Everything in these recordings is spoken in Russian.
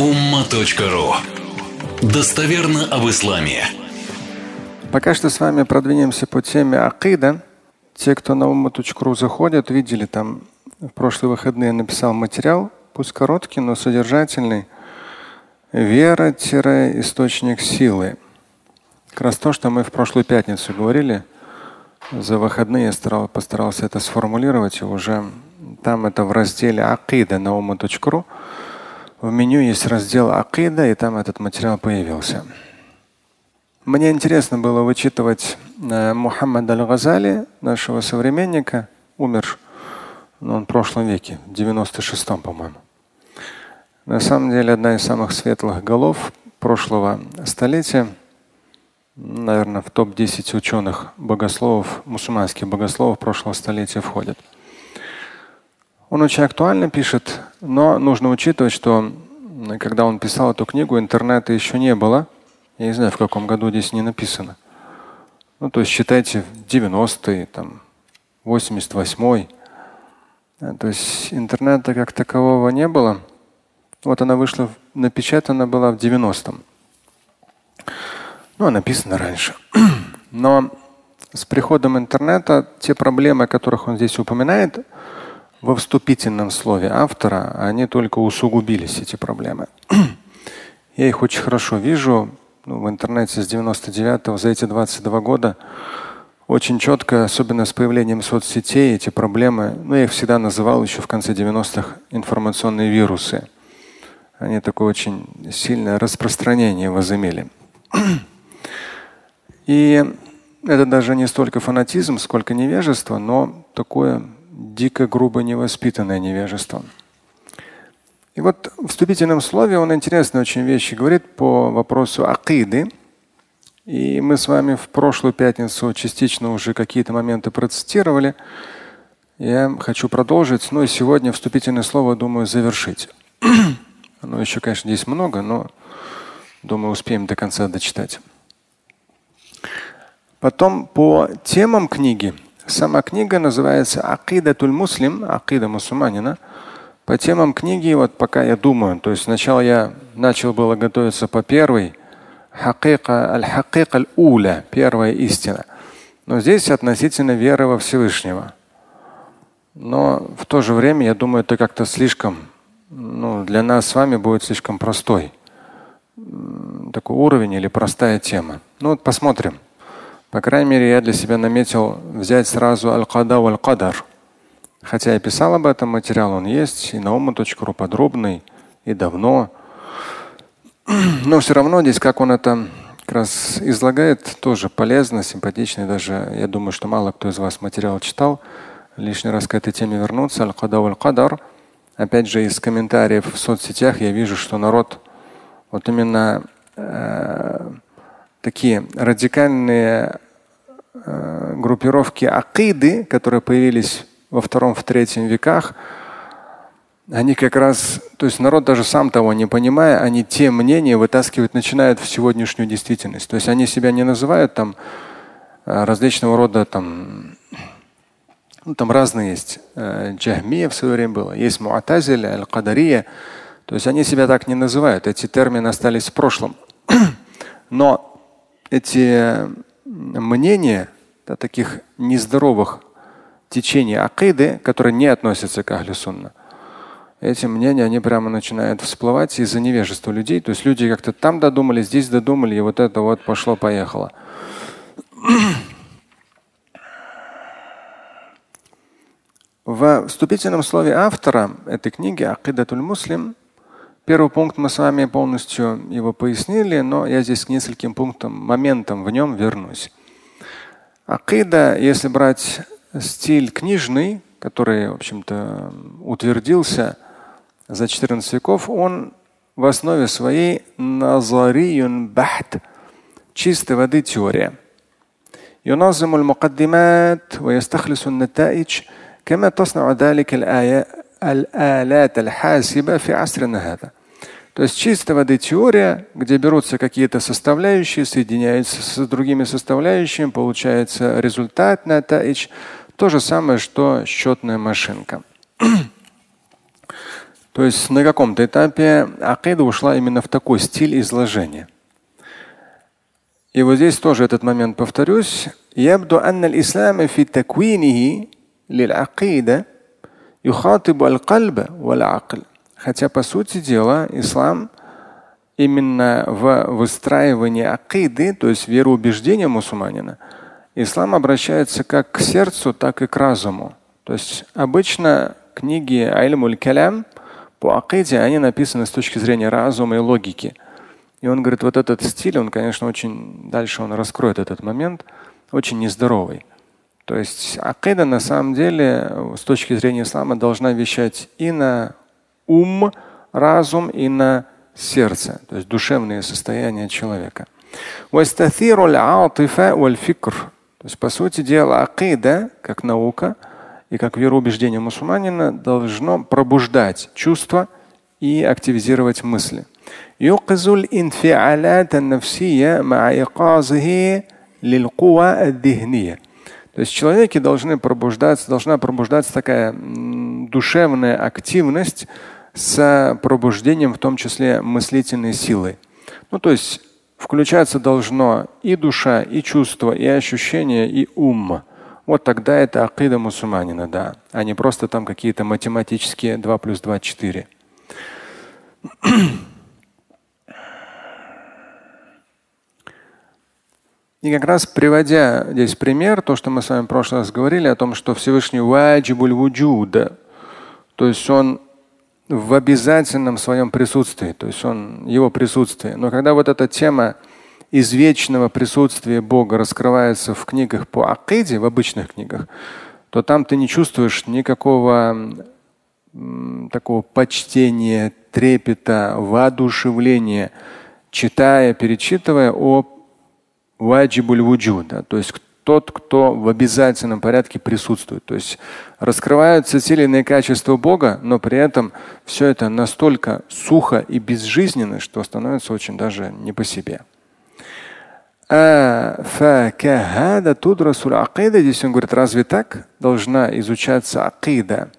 umma.ru Достоверно об исламе. Пока что с вами продвинемся по теме акида. Те, кто на umma.ru заходят, видели там в прошлые выходные написал материал, пусть короткий, но содержательный. Вера-источник силы. Как раз то, что мы в прошлую пятницу говорили. За выходные я старал, постарался это сформулировать. И уже там это в разделе Акида на ума.ру. В меню есть раздел Акида, и там этот материал появился. Мне интересно было вычитывать э, Мухаммада Аль-Газали, нашего современника, умер ну, он в прошлом веке, в 96-м, по-моему. На самом деле одна из самых светлых голов прошлого столетия, наверное, в топ-10 ученых богословов, мусульманских богословов прошлого столетия входит. Он очень актуально пишет, но нужно учитывать, что когда он писал эту книгу, интернета еще не было. Я не знаю, в каком году здесь не написано. Ну, то есть считайте 90-е, там, 88-й. То есть интернета как такового не было. Вот она вышла, напечатана была в 90-м. Ну, написано раньше. Но с приходом интернета те проблемы, о которых он здесь упоминает, во вступительном слове автора, они только усугубились, эти проблемы. Я их очень хорошо вижу ну, в интернете с 99-го, за эти 22 года. Очень четко, особенно с появлением соцсетей, эти проблемы, ну я их всегда называл еще в конце 90-х информационные вирусы. Они такое очень сильное распространение возымели. И это даже не столько фанатизм, сколько невежество, но такое дико грубо невоспитанное невежество. И вот в вступительном слове он интересные очень вещи говорит по вопросу акиды. И мы с вами в прошлую пятницу частично уже какие-то моменты процитировали. Я хочу продолжить, ну и сегодня вступительное слово, думаю, завершить. Оно еще, конечно, здесь много, но думаю, успеем до конца дочитать. Потом по темам книги Сама книга называется Акидатуль Муслим, Акида мусульманина. По темам книги, вот пока я думаю, то есть сначала я начал было готовиться по первой, Хакика аль-Хакика аль-Уля, первая истина. Но здесь относительно веры во Всевышнего. Но в то же время, я думаю, это как-то слишком, ну, для нас с вами будет слишком простой такой уровень или простая тема. Ну вот посмотрим. По крайней мере, я для себя наметил взять сразу Аль-Када Аль-Кадар. Хотя я писал об этом материал, он есть и на ума.ру подробный, и давно. Но все равно здесь, как он это как раз излагает, тоже полезно, симпатично. И даже я думаю, что мало кто из вас материал читал. Лишний раз к этой теме вернуться. Аль-Када Аль-Кадар. Опять же, из комментариев в соцсетях я вижу, что народ вот именно э, такие радикальные э, группировки акиды, которые появились во втором, в третьем веках, они как раз, то есть народ даже сам того не понимая, они те мнения вытаскивать начинают в сегодняшнюю действительность. То есть они себя не называют там э, различного рода там, ну, там разные есть. Э, Джахмия в свое время было, есть Муатазиля, Аль-Кадария. То есть они себя так не называют. Эти термины остались в прошлом. Но эти мнения да, таких нездоровых течений акиды, которые не относятся к ахли сунна, эти мнения, они прямо начинают всплывать из-за невежества людей. То есть люди как-то там додумали, здесь додумали, и вот это вот пошло-поехало. В вступительном слове автора этой книги Акидатуль Муслим Первый пункт мы с вами полностью его пояснили, но я здесь к нескольким пунктам, моментам в нем вернусь. Акида, если брать стиль книжный, который, в общем-то, утвердился за 14 веков, он в основе своей назариюн бахт, чистой воды теория. ينظم المقدمات ويستخلص النتائج كما تصنع ذلك الآلات الحاسبة في عصرنا هذا. То есть чистой воды теория, где берутся какие-то составляющие, соединяются с другими составляющими, получается результат на таич. То же самое, что счетная машинка. То есть на каком-то этапе акида ушла именно в такой стиль изложения. И вот здесь тоже этот момент повторюсь. يبدو أن الإسلام في تكوينه للعقيدة يخاطب القلب والعقل. Хотя по сути дела ислам именно в выстраивании акиды, то есть вероубеждения мусульманина, ислам обращается как к сердцу, так и к разуму. То есть обычно книги Айльмуль Калям по акиде, они написаны с точки зрения разума и логики. И он говорит, вот этот стиль, он, конечно, очень, дальше он раскроет этот момент, очень нездоровый. То есть акида на самом деле с точки зрения ислама должна вещать и на ум, разум и на сердце, то есть душевные состояния человека. То есть, по сути дела, акида, как наука и как вероубеждение мусульманина, должно пробуждать чувства и активизировать мысли. То есть человеке должны пробуждаться, должна пробуждаться такая душевная активность, с пробуждением, в том числе мыслительной силы. Ну, то есть включаться должно и душа, и чувство, и ощущение, и ум. Вот тогда это акида мусульманина, да, а не просто там какие-то математические 2 плюс 2 4. И как раз приводя здесь пример, то, что мы с вами в прошлый раз говорили о том, что Всевышний ваджибуль вуджуда, то есть он в обязательном своем присутствии, то есть он его присутствие. Но когда вот эта тема извечного присутствия Бога раскрывается в книгах по акиде, в обычных книгах, то там ты не чувствуешь никакого такого почтения, трепета, воодушевления, читая, перечитывая о ваджибуль вуджуда, то есть тот, кто в обязательном порядке присутствует. То есть раскрываются те или иные качества Бога, но при этом все это настолько сухо и безжизненно, что становится очень даже не по себе. А здесь он говорит, разве так должна изучаться акида?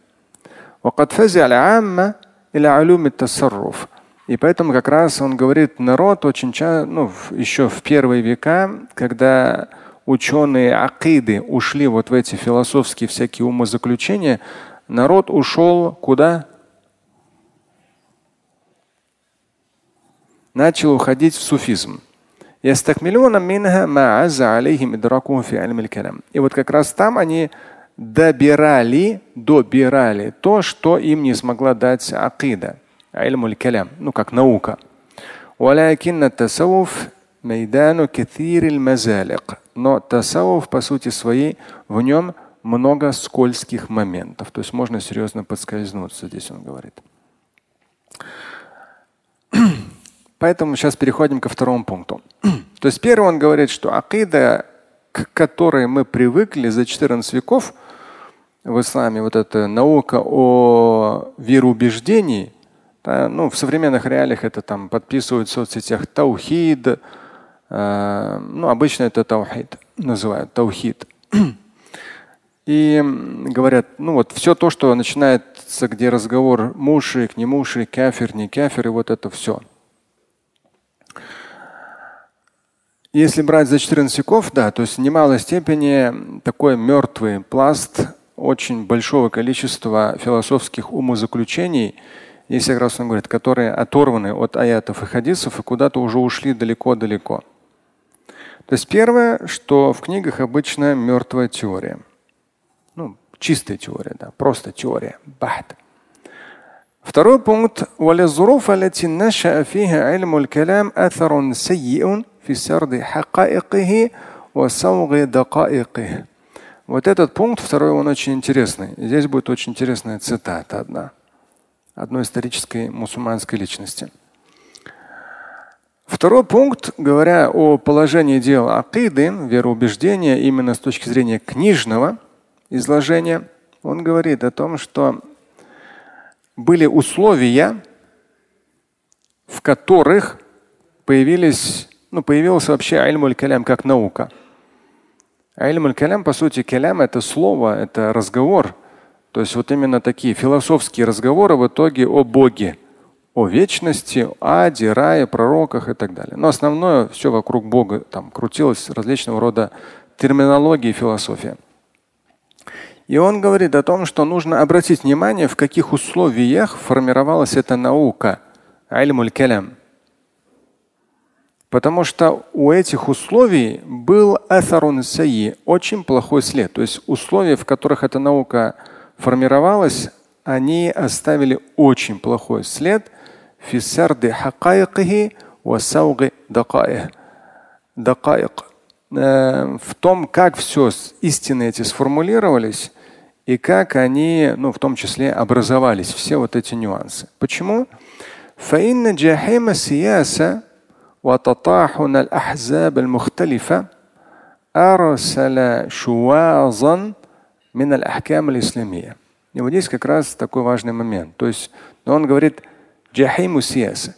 И поэтому как раз он говорит, народ очень часто, ну, еще в первые века, когда ученые акиды ушли вот в эти философские всякие умозаключения, народ ушел куда? Начал уходить в суфизм. И вот как раз там они добирали, добирали то, что им не смогла дать акида ну как наука. Но тасауф по сути своей в нем много скользких моментов. То есть можно серьезно подскользнуться, здесь он говорит. Поэтому сейчас переходим ко второму пункту. То есть первый он говорит, что акида, к которой мы привыкли за 14 веков в исламе, вот эта наука о вероубеждении, да, ну, в современных реалиях это там подписывают в соцсетях таухид. Э, ну, обычно это таухид называют, таухид. И говорят, ну вот все то, что начинается, где разговор мушик, не мушик, кафир, не кафир, и вот это все. Если брать за 14 веков, да, то есть в немалой степени такой мертвый пласт очень большого количества философских умозаключений – есть как раз он говорит, которые оторваны от аятов и хадисов и куда-то уже ушли далеко-далеко. То есть первое, что в книгах обычно мертвая теория. Ну, чистая теория, да, просто теория. Бахт. Второй пункт. والظروف التي نشأ فيها علم الكلام أثر سيء في سرد حقائقه وصوغ دقائقه. Вот этот пункт, второй, он очень интересный. Здесь будет очень интересная цитата одна одной исторической мусульманской личности. Второй пункт, говоря о положении дел акиды, вероубеждения, именно с точки зрения книжного изложения, он говорит о том, что были условия, в которых появились, ну, появился вообще айльмуль калям как наука. Айльмуль калям, по сути, калям это слово, это разговор – То есть вот именно такие философские разговоры в итоге о Боге, о вечности, аде, рае, пророках и так далее. Но основное все вокруг Бога там крутилось различного рода терминологии и философия. И он говорит о том, что нужно обратить внимание, в каких условиях формировалась эта наука, альмуль. Потому что у этих условий был атарун сайи, очень плохой след. То есть условия, в которых эта наука формировалась, они оставили очень плохой след фисарды хакайкихи васауги дакаих. Э, в том, как все истины эти сформулировались и как они, ну, в том числе, образовались, все вот эти нюансы. Почему? فإن جحيم السياسة وتطاحن الأحزاب المختلفة أرسل شواظا من الأحكام الإسلامية. И вот здесь как раз такой важный момент. То есть он говорит джахиму сияса,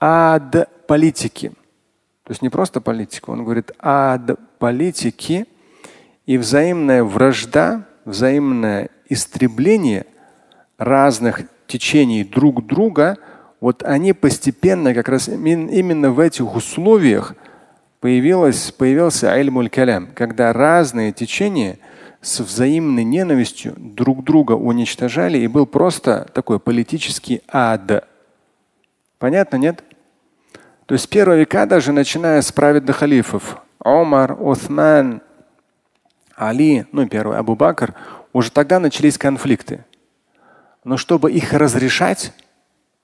ад политики. То есть не просто политику, он говорит ад политики и взаимная вражда взаимное истребление разных течений друг друга, вот они постепенно, как раз именно в этих условиях появилось, появился айльмуль калям, когда разные течения с взаимной ненавистью друг друга уничтожали, и был просто такой политический ад. Понятно, нет? То есть с первого века, даже начиная с праведных халифов, Омар, Усман, Али, ну первый Абу Бакр, уже тогда начались конфликты. Но чтобы их разрешать,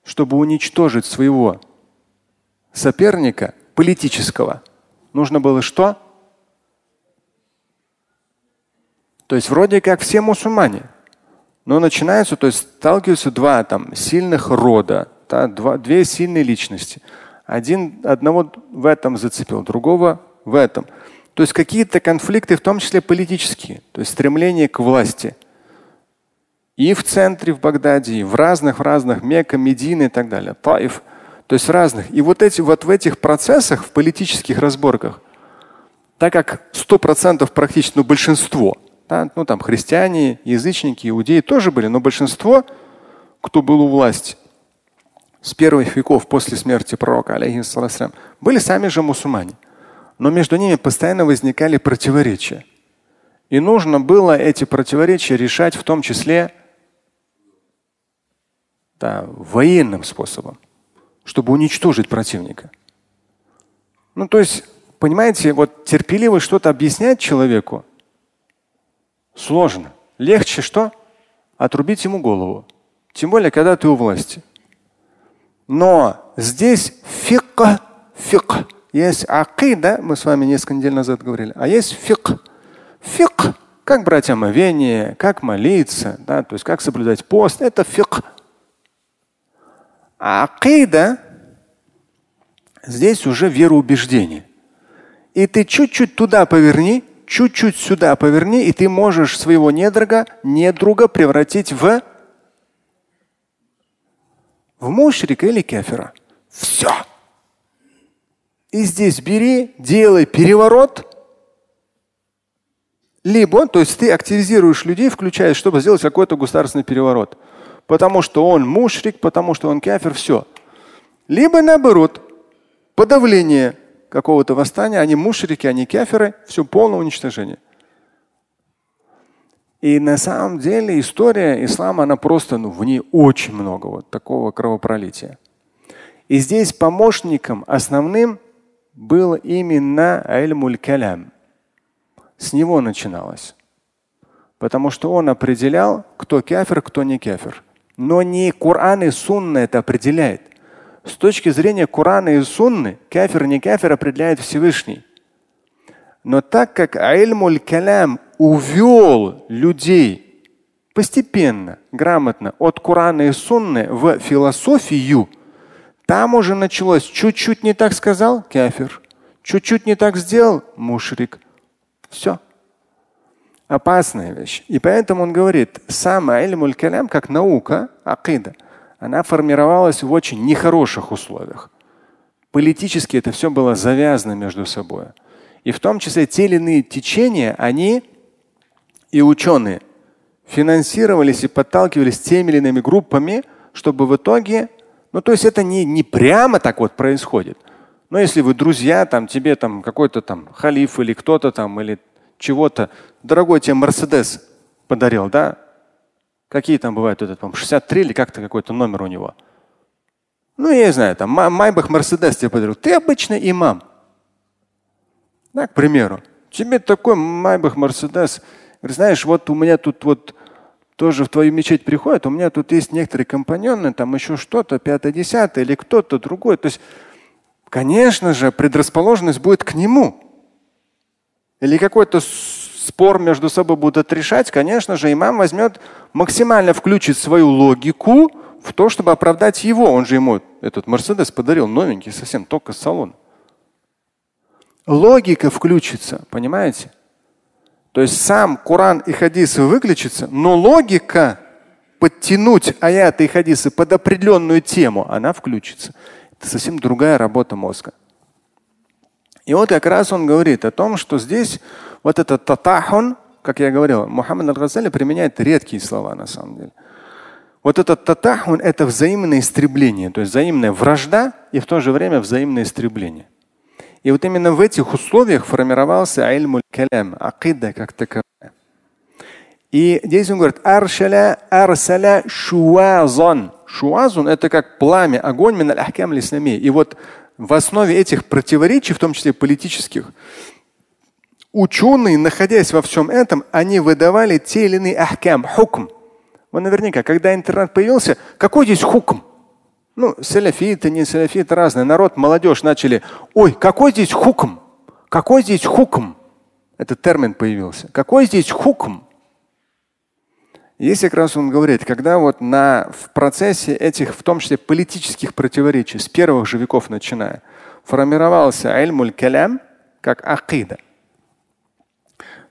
чтобы уничтожить своего соперника политического, нужно было что? То есть вроде как все мусульмане, но начинаются, то есть сталкиваются два там сильных рода, да, два, две сильные личности. Один одного в этом зацепил, другого в этом. То есть какие-то конфликты, в том числе политические, то есть стремление к власти. И в центре, в Багдаде, и в разных, в разных, Мекка, Медина и так далее, Таиф. То есть разных. И вот, эти, вот в этих процессах, в политических разборках, так как сто процентов практически, ну большинство, да, ну там христиане, язычники, иудеи тоже были, но большинство, кто был у власти с первых веков после смерти пророка, алейхиссалам, были сами же мусульмане но между ними постоянно возникали противоречия. И нужно было эти противоречия решать в том числе да, военным способом, чтобы уничтожить противника. Ну, то есть, понимаете, вот терпеливо что-то объяснять человеку сложно. Легче что? Отрубить ему голову. Тем более, когда ты у власти. Но здесь фикх, фикх есть акида, мы с вами несколько недель назад говорили, а есть фик. Фик, как брать омовение, как молиться, да, то есть как соблюдать пост, это фик. А акида здесь уже вероубеждение. И ты чуть-чуть туда поверни, чуть-чуть сюда поверни, и ты можешь своего недруга, недруга превратить в в мушрика или кефера. Все. И здесь бери, делай переворот. Либо, то есть ты активизируешь людей, включаешь, чтобы сделать какой-то государственный переворот. Потому что он мушрик, потому что он кафир, все. Либо наоборот, подавление какого-то восстания, они мушрики, они кафиры, все полное уничтожение. И на самом деле история ислама, она просто, ну, в ней очень много вот такого кровопролития. И здесь помощником основным был именно альмуль калям. С него начиналось. Потому что он определял, кто кафир, кто не кафир. Но не Коран и Сунна это определяет. С точки зрения Корана и Сунны, кафир не кафир определяет Всевышний. Но так как альмуль калям увел людей постепенно, грамотно от Корана и Сунны в философию – там уже началось, чуть-чуть не так сказал, кафир. Чуть-чуть не так сделал, мушрик. Все. Опасная вещь. И поэтому он говорит, сам альмуль калям, как наука, акида, она формировалась в очень нехороших условиях. Политически это все было завязано между собой. И в том числе те или иные течения, они и ученые, финансировались и подталкивались теми или иными группами, чтобы в итоге, ну то есть это не, не прямо так вот происходит. Но если вы друзья, там тебе там какой-то там халиф или кто-то там или чего-то, дорогой тебе Мерседес подарил, да? Какие там бывают этот, там 63 или как-то какой-то номер у него. Ну, я не знаю, там Майбах Мерседес тебе подарил. Ты обычный имам. Да, к примеру. Тебе такой Майбах Мерседес. Знаешь, вот у меня тут вот тоже в твою мечеть приходят, у меня тут есть некоторые компаньоны, там еще что-то, пятое, десятое или кто-то другой. То есть, конечно же, предрасположенность будет к нему. Или какой-то спор между собой будут решать, конечно же, имам возьмет, максимально включит свою логику в то, чтобы оправдать его. Он же ему этот Мерседес подарил новенький, совсем только салон. Логика включится, понимаете? То есть сам Коран и хадисы выключатся, но логика подтянуть аяты и хадисы под определенную тему, она включится. Это совсем другая работа мозга. И вот как раз он говорит о том, что здесь вот этот татахон, как я говорил, Мухаммад Аль-Газали применяет редкие слова на самом деле. Вот этот татахон – это взаимное истребление, то есть взаимная вражда и в то же время взаимное истребление. И вот именно в этих условиях формировался айльмуль калям, акида как таковая. И здесь он говорит, аршаля арсаля шуазон. Шуазун – это как пламя, огонь мин ахкам И вот в основе этих противоречий, в том числе политических, ученые, находясь во всем этом, они выдавали те или иные ахкам, хукм. Вы наверняка, когда интернет появился, какой здесь хукм? Ну, саляфиты, не саляфиты, разные. Народ, молодежь начали, ой, какой здесь хукм? Какой здесь хукм? Этот термин появился. Какой здесь хукм? Есть как раз он говорит, когда вот на, в процессе этих, в том числе политических противоречий, с первых же веков начиная, формировался альмуль калям как акида.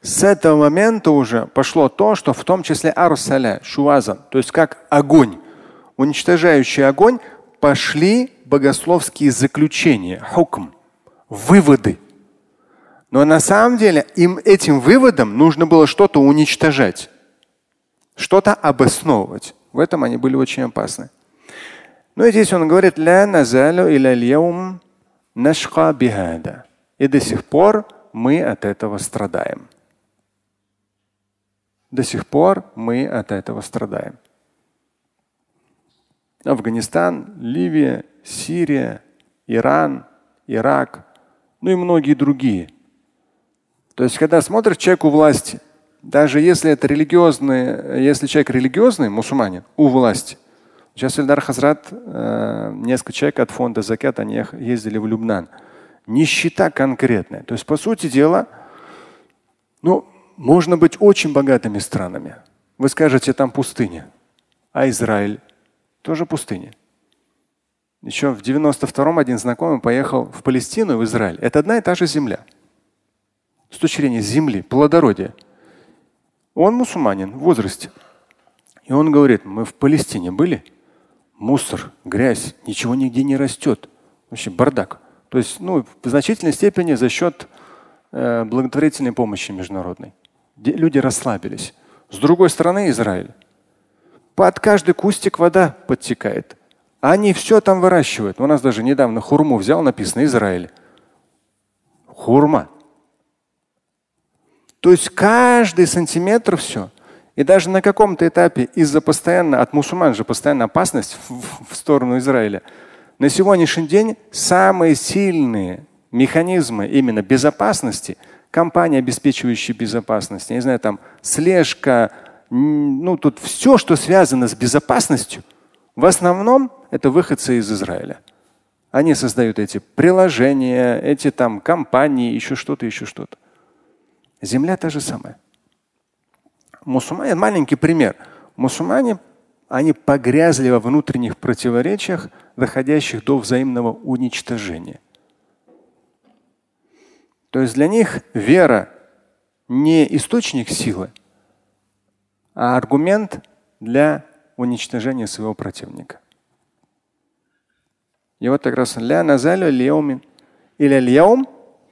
С этого момента уже пошло то, что в том числе арсаля, шуазан, то есть как огонь, уничтожающий огонь, пошли богословские заключения, хукм, выводы. Но на самом деле им этим выводом нужно было что-то уничтожать, что-то обосновывать. В этом они были очень опасны. Ну и здесь он говорит, ля назалю иля нашха бихада. И до сих пор мы от этого страдаем. До сих пор мы от этого страдаем. Афганистан, Ливия, Сирия, Иран, Ирак, ну и многие другие. То есть, когда смотришь человек у власти, даже если это религиозный, если человек религиозный, мусульманин, у власти. Сейчас Ильдар Хазрат, э, несколько человек от фонда Закят, они ездили в Любнан. Нищета конкретная. То есть, по сути дела, ну, можно быть очень богатыми странами. Вы скажете, там пустыня. А Израиль? Тоже пустыня. Еще в 92-м один знакомый поехал в Палестину в Израиль. Это одна и та же земля. С точки зрения земли, плодородия. Он мусульманин в возрасте. И он говорит, мы в Палестине были, мусор, грязь, ничего нигде не растет. Вообще бардак. То есть ну, в значительной степени за счет э, благотворительной помощи международной. Люди расслабились. С другой стороны Израиль. Под каждый кустик вода подтекает. Они все там выращивают. У нас даже недавно хурму взял, написано Израиль. Хурма. То есть каждый сантиметр все. И даже на каком-то этапе из-за постоянно, от мусульман же постоянно опасность в, в сторону Израиля. На сегодняшний день самые сильные механизмы именно безопасности, компания, обеспечивающая безопасность, я не знаю, там слежка, ну тут все, что связано с безопасностью, в основном это выходцы из Израиля. Они создают эти приложения, эти там компании, еще что-то, еще что-то. Земля та же самая. Мусульмане, маленький пример. Мусульмане, они погрязли во внутренних противоречиях, доходящих до взаимного уничтожения. То есть для них вера не источник силы, аргумент для уничтожения своего противника. И вот как раз ля назалю льяумин или льяум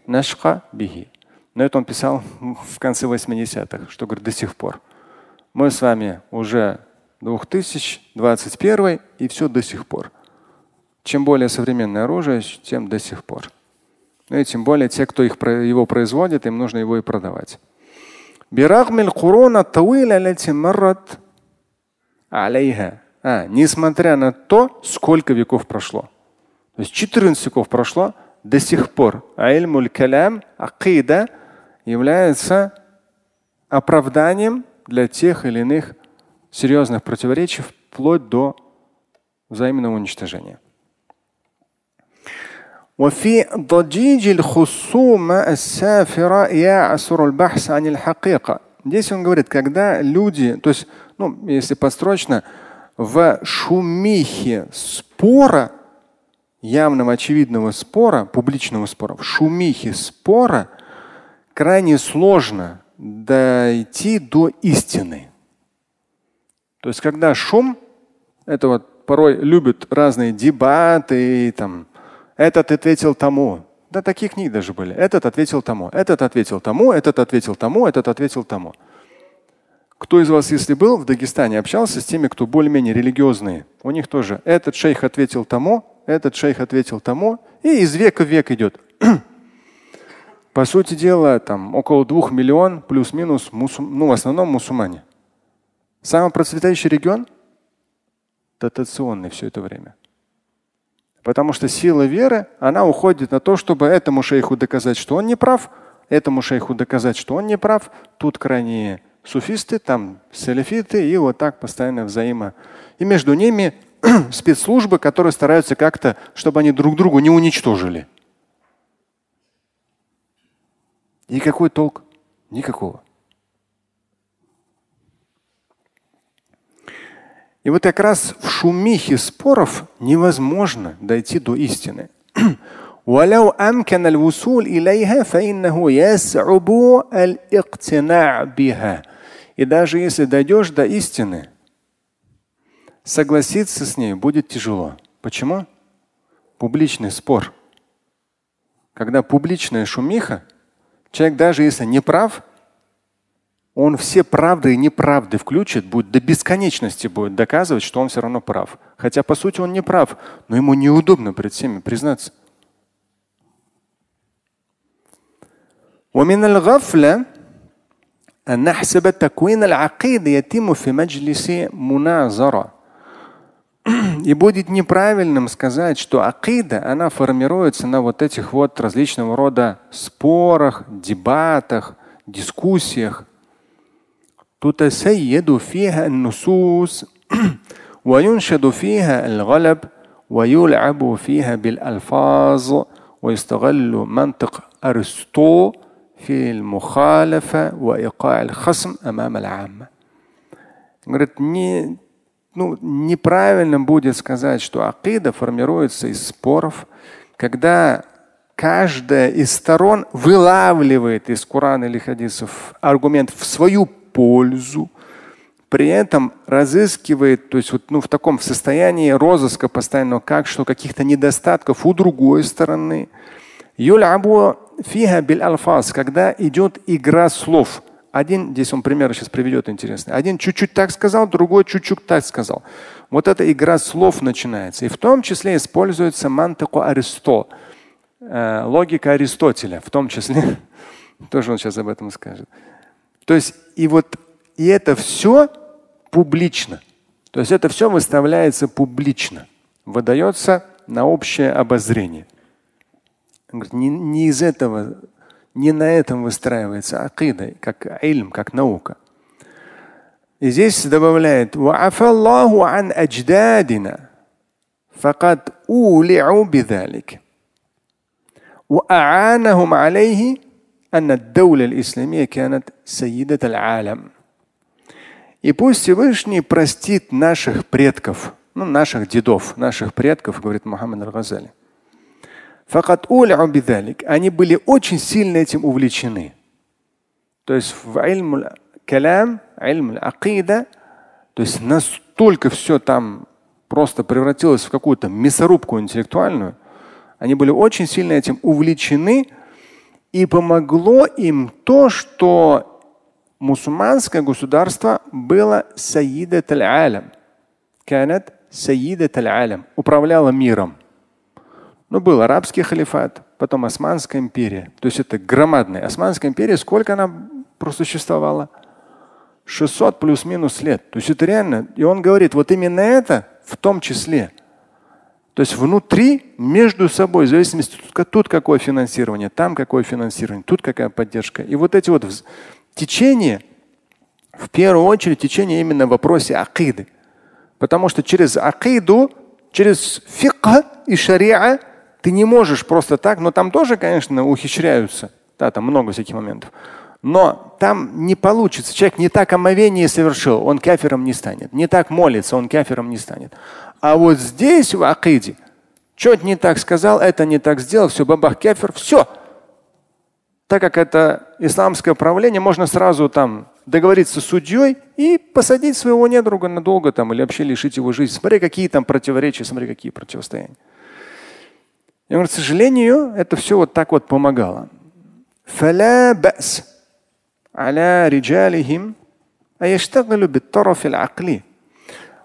нашха бихи. Но это он писал в конце 80-х, что говорит до сих пор. Мы с вами уже 2021 и все до сих пор. Чем более современное оружие, тем до сих пор. Ну и тем более те, кто их, его производит, им нужно его и продавать. А, несмотря на то, сколько веков прошло. То есть 14 веков прошло, до сих пор айльмуль калям, акида является оправданием для тех или иных серьезных противоречий вплоть до взаимного уничтожения. وفي ضجيج الخصومة السافرة يعسر البحث عن الحقيقة. Здесь он говорит, когда люди, то есть, ну, если подстрочно, в шумихе спора, явного очевидного спора, публичного спора, в шумихе спора крайне сложно дойти до истины. То есть, когда шум, это вот порой любят разные дебаты, там, этот ответил тому. Да таких книг даже были. Этот ответил тому, этот ответил тому, этот ответил тому, этот ответил тому. Кто из вас, если был в Дагестане, общался с теми, кто более-менее религиозные? У них тоже этот шейх ответил тому, этот шейх ответил тому, и из века в век идет. По сути дела, там около двух миллион плюс-минус, мусум, ну в основном мусульмане. Самый процветающий регион – дотационный все это время. Потому что сила веры, она уходит на то, чтобы этому шейху доказать, что он не прав, этому шейху доказать, что он не прав. Тут крайние суфисты, там салифиты, и вот так постоянно взаимо. И между ними спецслужбы, которые стараются как-то, чтобы они друг другу не уничтожили. И какой толк? Никакого. И вот как раз в шумихе споров невозможно дойти до истины. ولو أمكن الوصول إليها فإنه يصعب الاقتناع بها. И даже если дойдешь до истины, согласиться с ней будет тяжело. Почему? Публичный спор. Когда публичная шумиха, человек даже если не прав, он все правды и неправды включит, будет до бесконечности будет доказывать, что он все равно прав. Хотя по сути он не прав, но ему неудобно перед всеми признаться. ومن الغفلة أن نحسب تكوين العقيدة يتم في مجلس مناظرة. И будет неправильным сказать, что акида, она формируется на вот этих вот различного рода спорах, дебатах, дискуссиях. تتسيد فيها النصوص وينشد فيها الغلب ويلعب فيها بالألفاظ ويستغل منطق أرسطو في المخالفة وإيقاع الخصم أمام العامة. Говорит, не, ну, неправильно будет сказать, что акида формируется из споров, когда каждая из сторон вылавливает из Корана или хадисов аргумент в свою пользу, при этом разыскивает, то есть вот, ну, в таком в состоянии розыска постоянного, как что каких-то недостатков у другой стороны. фиха биль алфаз, когда идет игра слов. Один, здесь он пример сейчас приведет интересный. Один чуть-чуть так сказал, другой чуть-чуть так сказал. Вот эта игра слов начинается. И в том числе используется мантаку Аристо, э, логика Аристотеля, в том числе. Тоже он сейчас об этом скажет. То есть и вот и это все публично. То есть это все выставляется публично, выдается на общее обозрение. Он говорит, не, не из этого, не на этом выстраивается акида, как ильм, как наука. И здесь добавляет فقد أولعوا بذلك وأعانهم عليه أن الدولة الإسلامية كانت سيدة العالم. И пусть Всевышний простит наших предков, ну, наших дедов, наших предков, говорит Мухаммад Аль-Газали. Они были очень сильно этим увлечены. То есть в ильм калям, ильм акида, то есть настолько все там просто превратилось в какую-то мясорубку интеллектуальную, они были очень сильно этим увлечены, и помогло им то, что мусульманское государство было саидат аль-алям. Канат саидат аль-алям. Управляло миром. Ну, был арабский халифат, потом Османская империя. То есть это громадная. Османская империя, сколько она просуществовала? 600 плюс-минус лет. То есть это реально. И он говорит, вот именно это в том числе. То есть внутри, между собой, в зависимости тут, какое финансирование, там какое финансирование, тут какая поддержка. И вот эти вот течение, в первую очередь течение именно в вопросе акиды. Потому что через акиду, через фикх и шариа ты не можешь просто так, но там тоже, конечно, ухищряются. Да, там много всяких моментов. Но там не получится. Человек не так омовение совершил, он кафером не станет. Не так молится, он кафером не станет. А вот здесь в акиде, что-то не так сказал, это не так сделал, все, бабах, кафер, все, так как это исламское правление, можно сразу там договориться с судьей и посадить своего недруга надолго там или вообще лишить его жизни. Смотри, какие там противоречия, смотри, какие противостояния. И говорю, к сожалению, это все вот так вот помогало.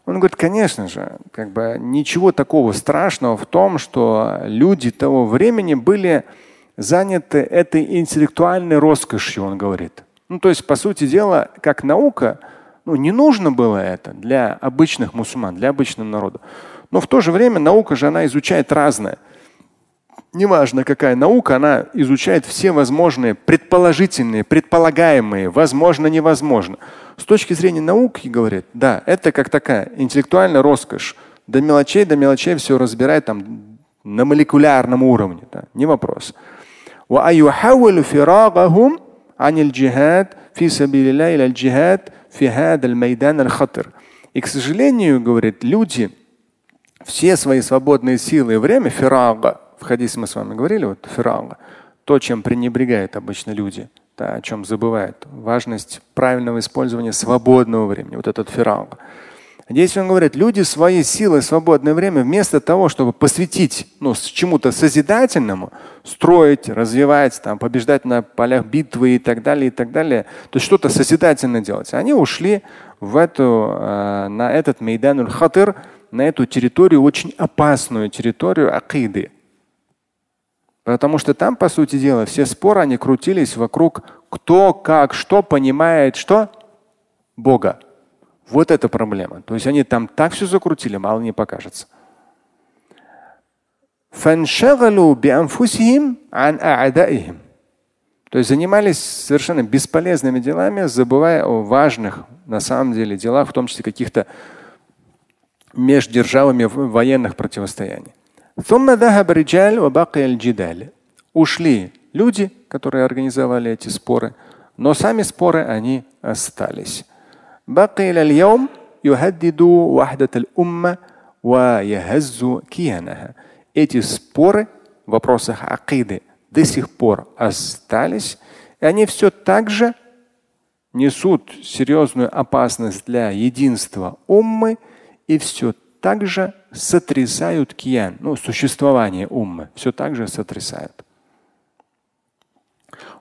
Он говорит, конечно же, как бы ничего такого страшного в том, что люди того времени были заняты этой интеллектуальной роскошью, он говорит. Ну, то есть, по сути дела, как наука, ну, не нужно было это для обычных мусульман, для обычного народа. Но в то же время наука же, она изучает разное неважно какая наука, она изучает все возможные предположительные, предполагаемые, возможно, невозможно. С точки зрения науки, говорит, да, это как такая интеллектуальная роскошь. До мелочей, до мелочей все разбирает там на молекулярном уровне, да, не вопрос. И, к сожалению, говорит, люди все свои свободные силы и время, фирага, в хадисе мы с вами говорили, вот фирага, то, чем пренебрегают обычно люди, да, о чем забывают, важность правильного использования свободного времени, вот этот фирага. Здесь он говорит, люди свои силы, свободное время, вместо того, чтобы посвятить ну, чему-то созидательному, строить, развивать, там, побеждать на полях битвы и так далее, и так далее, то есть что-то созидательно делать, они ушли в эту, э, на этот Мейдануль Хатыр, на эту территорию, очень опасную территорию акиды. Потому что там, по сути дела, все споры, они крутились вокруг кто, как, что понимает, что? Бога. Вот эта проблема. То есть они там так все закрутили, мало не покажется. То есть занимались совершенно бесполезными делами, забывая о важных на самом деле делах, в том числе каких-то между державами военных противостояний. Ушли люди, которые организовали эти споры, но сами споры они остались. Эти споры в вопросах акиды до сих пор остались, и они все так же несут серьезную опасность для единства уммы и все так же сотрясают киян, ну, существование уммы, все так же сотрясают.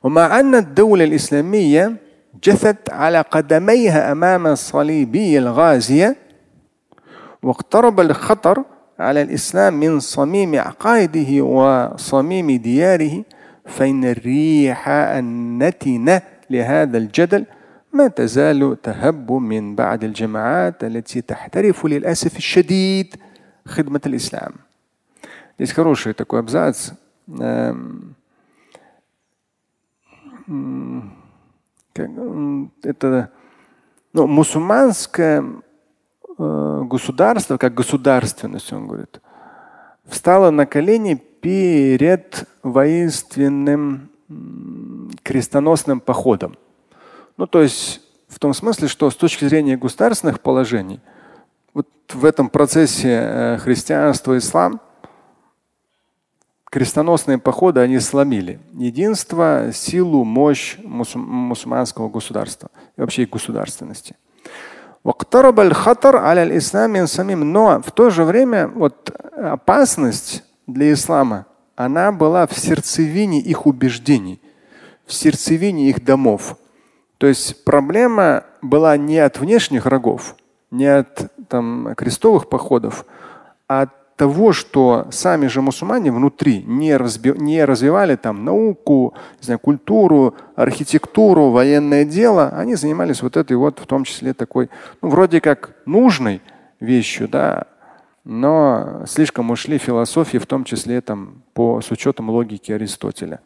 ومع أن الدولة الإسلامية جثت على قدميها امام الصليبي الغازيه واقترب الخطر على الاسلام من صميم عقائده وصميم دياره فان الريح النتنه لهذا الجدل ما تزال تهب من بعد الجماعات التي تحترف للاسف الشديد خدمه الاسلام. Здесь хороший такой абзац. это ну, мусульманское э, государство, как государственность, он говорит, встало на колени перед воинственным крестоносным походом. Ну, то есть в том смысле, что с точки зрения государственных положений, вот в этом процессе э, христианство, ислам – крестоносные походы они сломили единство, силу, мощь мусульманского государства и вообще государственности. Но в то же время вот опасность для ислама, она была в сердцевине их убеждений, в сердцевине их домов. То есть проблема была не от внешних врагов, не от там, крестовых походов, а от того, что сами же мусульмане внутри не, разби, не развивали там науку, не знаю, культуру, архитектуру, военное дело, они занимались вот этой вот, в том числе такой, ну, вроде как нужной вещью, да, но слишком ушли философии, в том числе там, по, с учетом логики Аристотеля.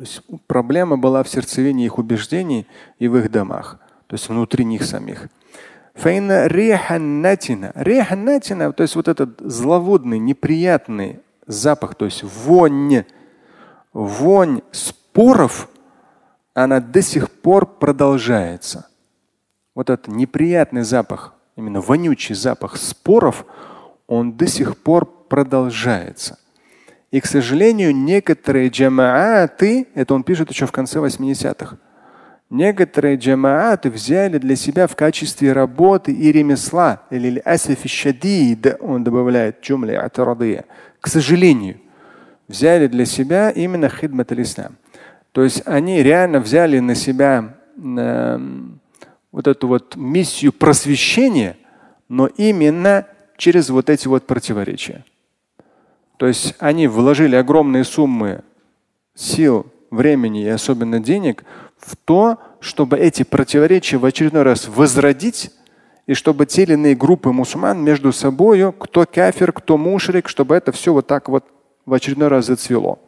То есть проблема была в сердцевине их убеждений и в их домах, то есть внутри них самих. Реханнатина. То есть вот этот зловодный, неприятный запах, то есть вонь, вонь споров, она до сих пор продолжается. Вот этот неприятный запах, именно вонючий запах споров, он до сих пор продолжается. И, к сожалению, некоторые джамааты, это он пишет еще в конце 80-х, некоторые джамааты взяли для себя в качестве работы и ремесла, или шадид, он добавляет джумля к сожалению, взяли для себя именно хидмат ислам. То есть они реально взяли на себя э, вот эту вот миссию просвещения, но именно через вот эти вот противоречия. То есть они вложили огромные суммы сил, времени и особенно денег в то, чтобы эти противоречия в очередной раз возродить, и чтобы те или иные группы мусульман между собой, кто кафир, кто мушрик, чтобы это все вот так вот в очередной раз зацвело.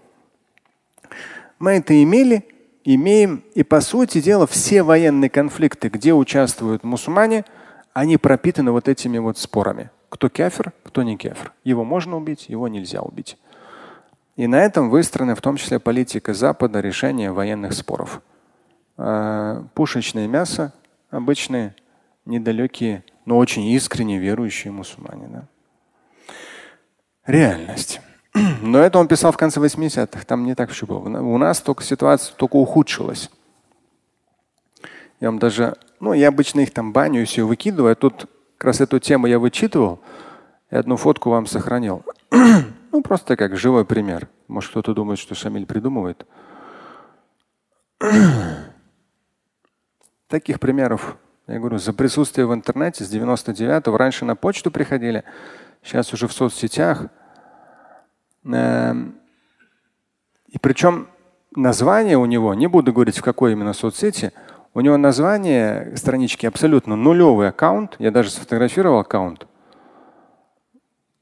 Мы это имели, имеем, и по сути дела все военные конфликты, где участвуют мусульмане, они пропитаны вот этими вот спорами. Кто кафир, кто не кафир. Его можно убить, его нельзя убить. И на этом выстроена в том числе политика Запада решения военных споров. А, пушечное мясо обычные, недалекие, но очень искренне верующие мусульмане. Да? Реальность. Но это он писал в конце 80-х. Там не так все было. У нас только ситуация только ухудшилась. Я вам даже, ну, я обычно их там баню и все выкидываю. А тут как раз эту тему я вычитывал и одну фотку вам сохранил. ну, просто как живой пример. Может, кто-то думает, что Шамиль придумывает. Таких примеров, я говорю, за присутствие в интернете с 99-го раньше на почту приходили, сейчас уже в соцсетях. Эм, и причем название у него, не буду говорить в какой именно соцсети, у него название странички абсолютно нулевый аккаунт. Я даже сфотографировал аккаунт.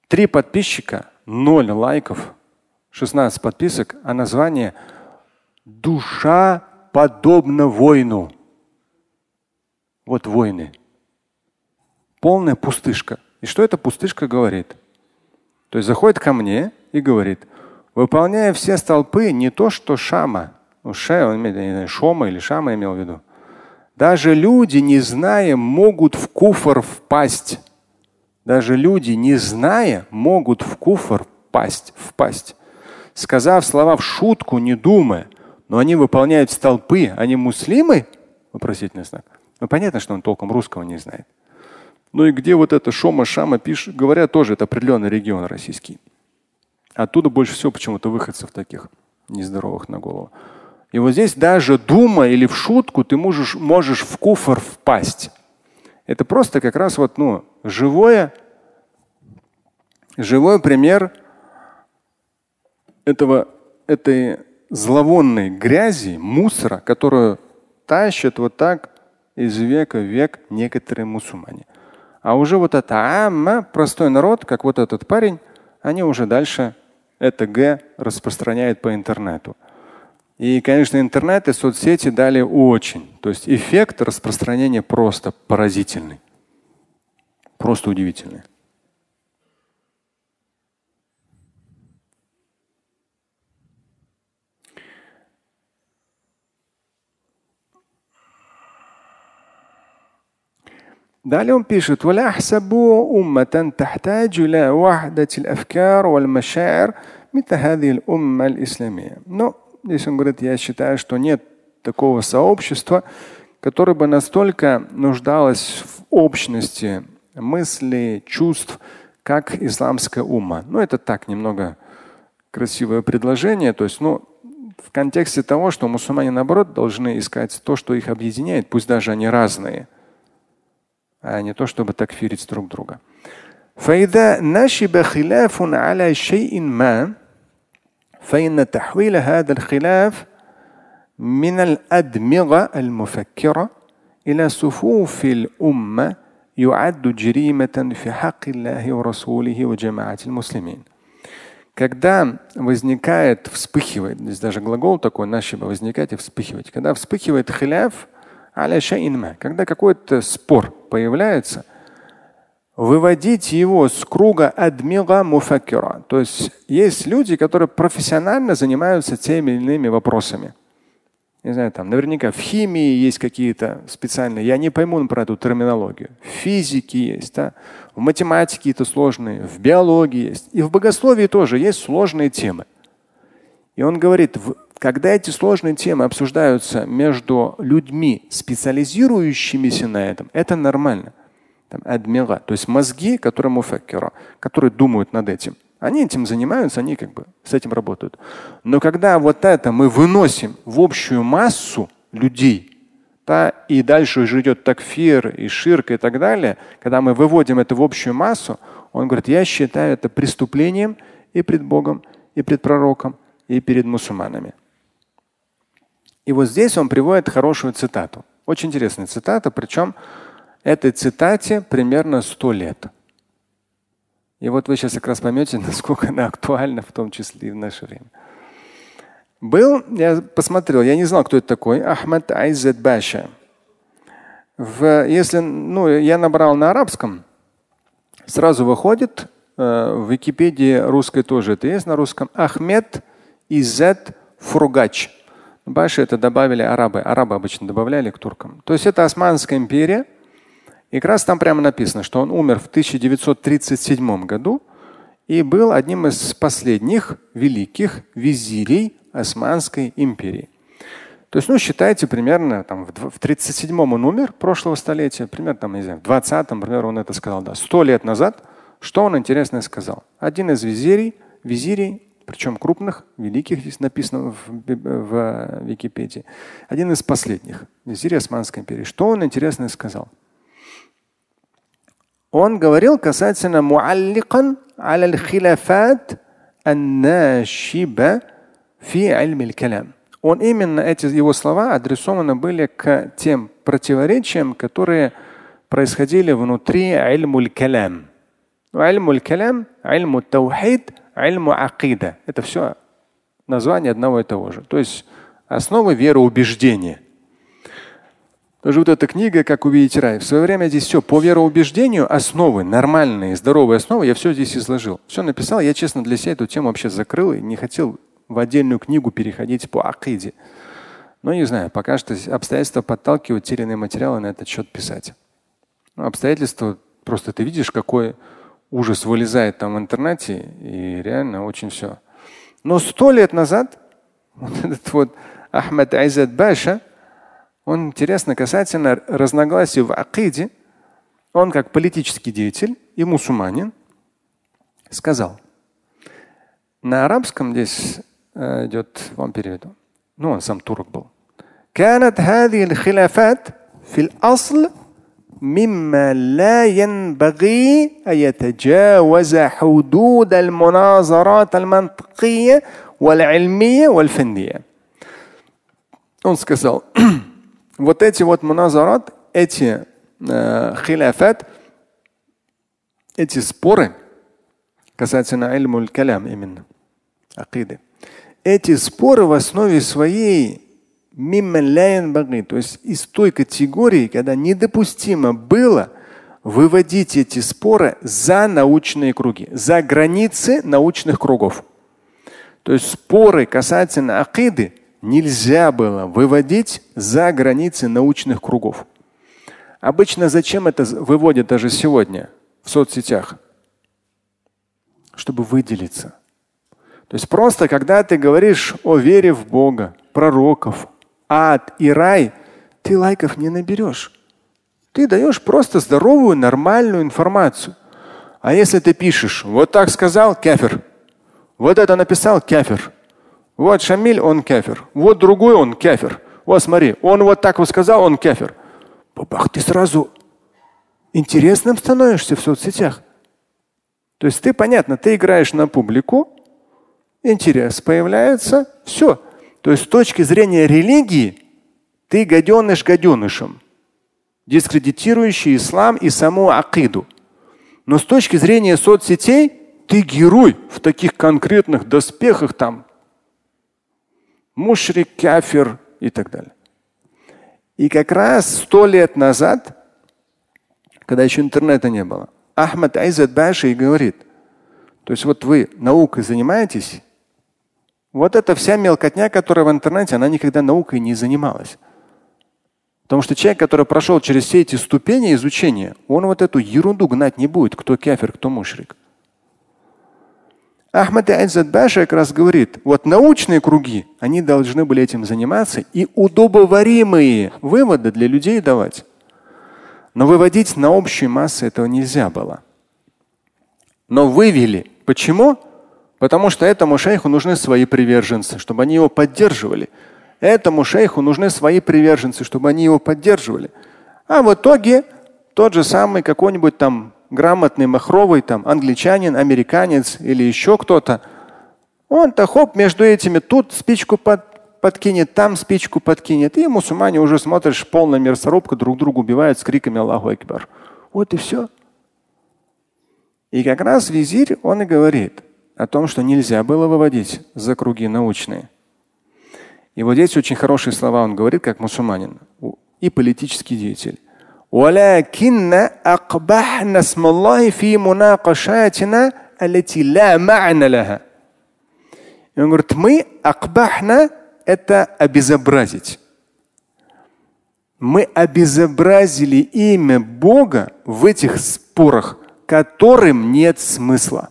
Три подписчика, ноль лайков, 16 подписок, а название «Душа подобна войну». Вот войны. Полная пустышка. И что эта пустышка говорит? То есть заходит ко мне и говорит, выполняя все столпы, не то что Шама, ну, Ше, он имеет, Шома или Шама имел в виду. Даже люди, не зная, могут в куфр впасть. Даже люди, не зная, могут в куфр впасть, впасть. Сказав слова в шутку, не думая, но они выполняют столпы, они муслимы? Вопросительный знак. Ну, понятно, что он толком русского не знает. Ну и где вот это Шома, Шама пишут, говорят, тоже это определенный регион российский. Оттуда больше всего почему-то выходцев таких нездоровых на голову. И вот здесь даже дума или в шутку ты можешь, можешь в куфр впасть. Это просто как раз вот, ну, живое, живой пример этого, этой зловонной грязи, мусора, которую тащат вот так из века в век некоторые мусульмане. А уже вот это амма, простой народ, как вот этот парень, они уже дальше это Г распространяют по интернету. И, конечно, интернет и соцсети дали очень. То есть эффект распространения просто поразительный. Просто удивительный. Далее он пишет, وَلَأَحْسَبُ أُمَّةً تحتاج إلى وحدة الأفكار والمشاعر مثل هذه الأمة الإسلامية. Но здесь он говорит, я считаю, что нет такого сообщества, которое бы настолько нуждалось в общности мыслей, чувств, как исламская умма. Ну, это так немного красивое предложение. То есть, ну, в контексте того, что мусульмане, наоборот, должны искать то, что их объединяет, пусть даже они разные, а не то, чтобы такфирить друг друга. فإذا نشب خلاف على شيء ما فإن تحويل هذا الخلاف من الأدمغة المفكرة إلى صفوف الأمة يعد جريمة في حق الله ورسوله وجماعة المسلمين. Когда возникает, вспыхивает, здесь даже глагол такой, нашиба, возникать и вспыхивать. Когда вспыхивает хиляф, аля шаинма, когда какой-то спор появляется, выводить его с круга адмига муфакира. То есть есть люди, которые профессионально занимаются теми или иными вопросами. Не знаю, там наверняка в химии есть какие-то специальные, я не пойму про эту терминологию. В физике есть, да? в математике это сложные, в биологии есть. И в богословии тоже есть сложные темы. И он говорит, когда эти сложные темы обсуждаются между людьми, специализирующимися на этом, это нормально. Там, адмига, то есть мозги, которые муфаккера, которые думают над этим. Они этим занимаются, они как бы с этим работают. Но когда вот это мы выносим в общую массу людей, да, и дальше уже идет такфир и ширк и так далее, когда мы выводим это в общую массу, он говорит, я считаю это преступлением и пред Богом, и пред пророком, и перед мусульманами. И вот здесь он приводит хорошую цитату. Очень интересная цитата, причем этой цитате примерно сто лет. И вот вы сейчас как раз поймете, насколько она актуальна, в том числе и в наше время. Был, я посмотрел, я не знал, кто это такой, Ахмад Айзет Баша. В, если, ну, я набрал на арабском, сразу выходит, э, в Википедии русской тоже это есть на русском, Ахмед Изет Фругач. Баши это добавили арабы. Арабы обычно добавляли к туркам. То есть это Османская империя – и как раз там прямо написано, что он умер в 1937 году и был одним из последних великих визирей Османской империи. То есть, ну, считайте, примерно там, в 37-м он умер прошлого столетия, примерно там, не знаю, в 20-м, например, он это сказал, да, сто лет назад. Что он интересное сказал? Один из визирей, визирей, причем крупных, великих, здесь написано в, в Википедии, один из последних, визирей Османской империи. Что он интересное сказал? Он говорил касательно муалликан аль калям. Он именно эти его слова адресованы были к тем противоречиям, которые происходили внутри альмуль калям. Альмуль калям, альму таухид, альму акида. Это все название одного и того же. То есть основы вероубеждения. Даже вот эта книга «Как увидеть рай». В свое время здесь все по вероубеждению, основы, нормальные, здоровые основы, я все здесь изложил. Все написал. Я, честно, для себя эту тему вообще закрыл и не хотел в отдельную книгу переходить по акиде. Но не знаю, пока что обстоятельства подталкивают те или иные материалы на этот счет писать. Ну, обстоятельства, просто ты видишь, какой ужас вылезает там в интернете, и реально очень все. Но сто лет назад вот этот вот Ахмад Айзад Баша, он интересно касательно разногласий в акиде. Он как политический деятель и мусульманин сказал. На арабском здесь э, идет, вам переведу. Ну, он сам турок был. كانت هذه الخلافات في الأصل مما لا ينبغي أن يتجاوز حدود المناظرات المنطقية والعلمية والفنية. Он сказал, вот эти вот муназарат, эти э, хиляфат, эти споры касательно ильмуль калям именно, акиды, эти споры в основе своей то есть из той категории, когда недопустимо было выводить эти споры за научные круги, за границы научных кругов. То есть споры касательно акиды нельзя было выводить за границы научных кругов. Обычно зачем это выводят даже сегодня в соцсетях? Чтобы выделиться. То есть просто когда ты говоришь о вере в Бога, пророков, ад и рай, ты лайков не наберешь. Ты даешь просто здоровую, нормальную информацию. А если ты пишешь, вот так сказал кефир, вот это написал кефир, Вот Шамиль, он кафир. Вот другой, он кафир. Вот смотри, он вот так вот сказал, он кафир. Бабах, ты сразу интересным становишься в соцсетях. То есть ты, понятно, ты играешь на публику, интерес появляется, все. То есть с точки зрения религии ты гаденыш гаденышем, дискредитирующий ислам и саму акиду. Но с точки зрения соцсетей ты герой в таких конкретных доспехах там. Мушрик, кафир и так далее. И как раз сто лет назад, когда еще интернета не было, Ахмад Айзад Баши говорит, то есть вот вы наукой занимаетесь, вот эта вся мелкотня, которая в интернете, она никогда наукой не занималась. Потому что человек, который прошел через все эти ступени изучения, он вот эту ерунду гнать не будет, кто кефир, кто мушрик. Ахмад Айзад Баша как раз говорит, вот научные круги, они должны были этим заниматься и удобоваримые выводы для людей давать. Но выводить на общие массы этого нельзя было. Но вывели. Почему? Потому что этому шейху нужны свои приверженцы, чтобы они его поддерживали. Этому шейху нужны свои приверженцы, чтобы они его поддерживали. А в итоге тот же самый какой-нибудь там грамотный, махровый, там, англичанин, американец или еще кто-то, он-то хоп, между этими тут спичку под, подкинет, там спичку подкинет. И мусульмане уже смотришь, полная мясорубка, друг друга убивают с криками Аллаху Акбар. Вот и все. И как раз визирь, он и говорит о том, что нельзя было выводить за круги научные. И вот здесь очень хорошие слова он говорит, как мусульманин и политический деятель. ولكن أقبحنا اسم الله في مناقشاتنا التي لا معنى لها. И он говорит, мы акбахна – это обезобразить. Мы обезобразили имя Бога в этих спорах, которым нет смысла.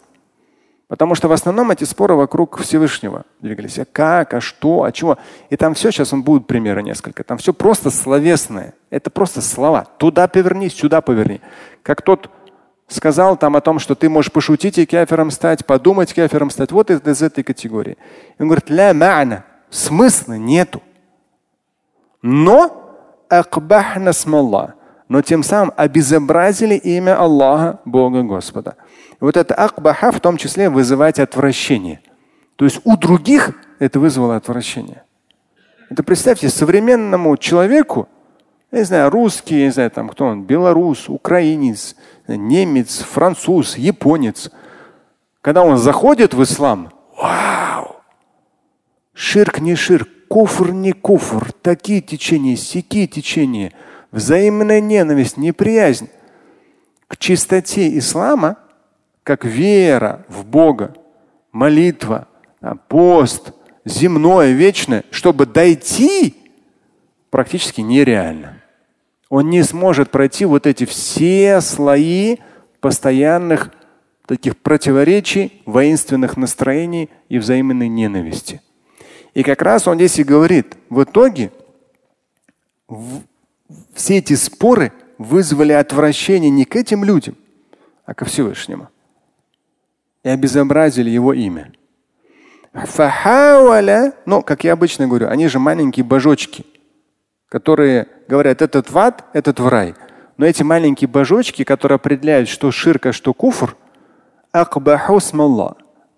Потому что в основном эти споры вокруг Всевышнего двигались. А как, а что, а чего. И там все, сейчас он будет примеры несколько. Там все просто словесное. Это просто слова. Туда поверни, сюда поверни. Как тот сказал там о том, что ты можешь пошутить и кефером стать, подумать кефером стать. Вот из, из этой категории. Он говорит, ля ма'на. Смысла нету. Но акбахна смалла. Но тем самым обезобразили имя Аллаха, Бога Господа. И вот это акбаха в том числе вызывать отвращение. То есть у других это вызвало отвращение. Это представьте, современному человеку, я не знаю, русский, не знаю, там кто он, белорус, украинец, немец, француз, японец, когда он заходит в ислам, вау! Ширк не ширк, куфр не куфр, такие течения, сякие течения, взаимная ненависть, неприязнь к чистоте ислама – как вера в Бога, молитва, пост, земное, вечное, чтобы дойти, практически нереально. Он не сможет пройти вот эти все слои постоянных таких противоречий, воинственных настроений и взаимной ненависти. И как раз он здесь и говорит, в итоге все эти споры вызвали отвращение не к этим людям, а ко Всевышнему и обезобразили его имя. Фахауаля, ну, как я обычно говорю, они же маленькие божочки, которые говорят, этот в ад, этот в рай. Но эти маленькие божочки, которые определяют, что ширка, что куфр,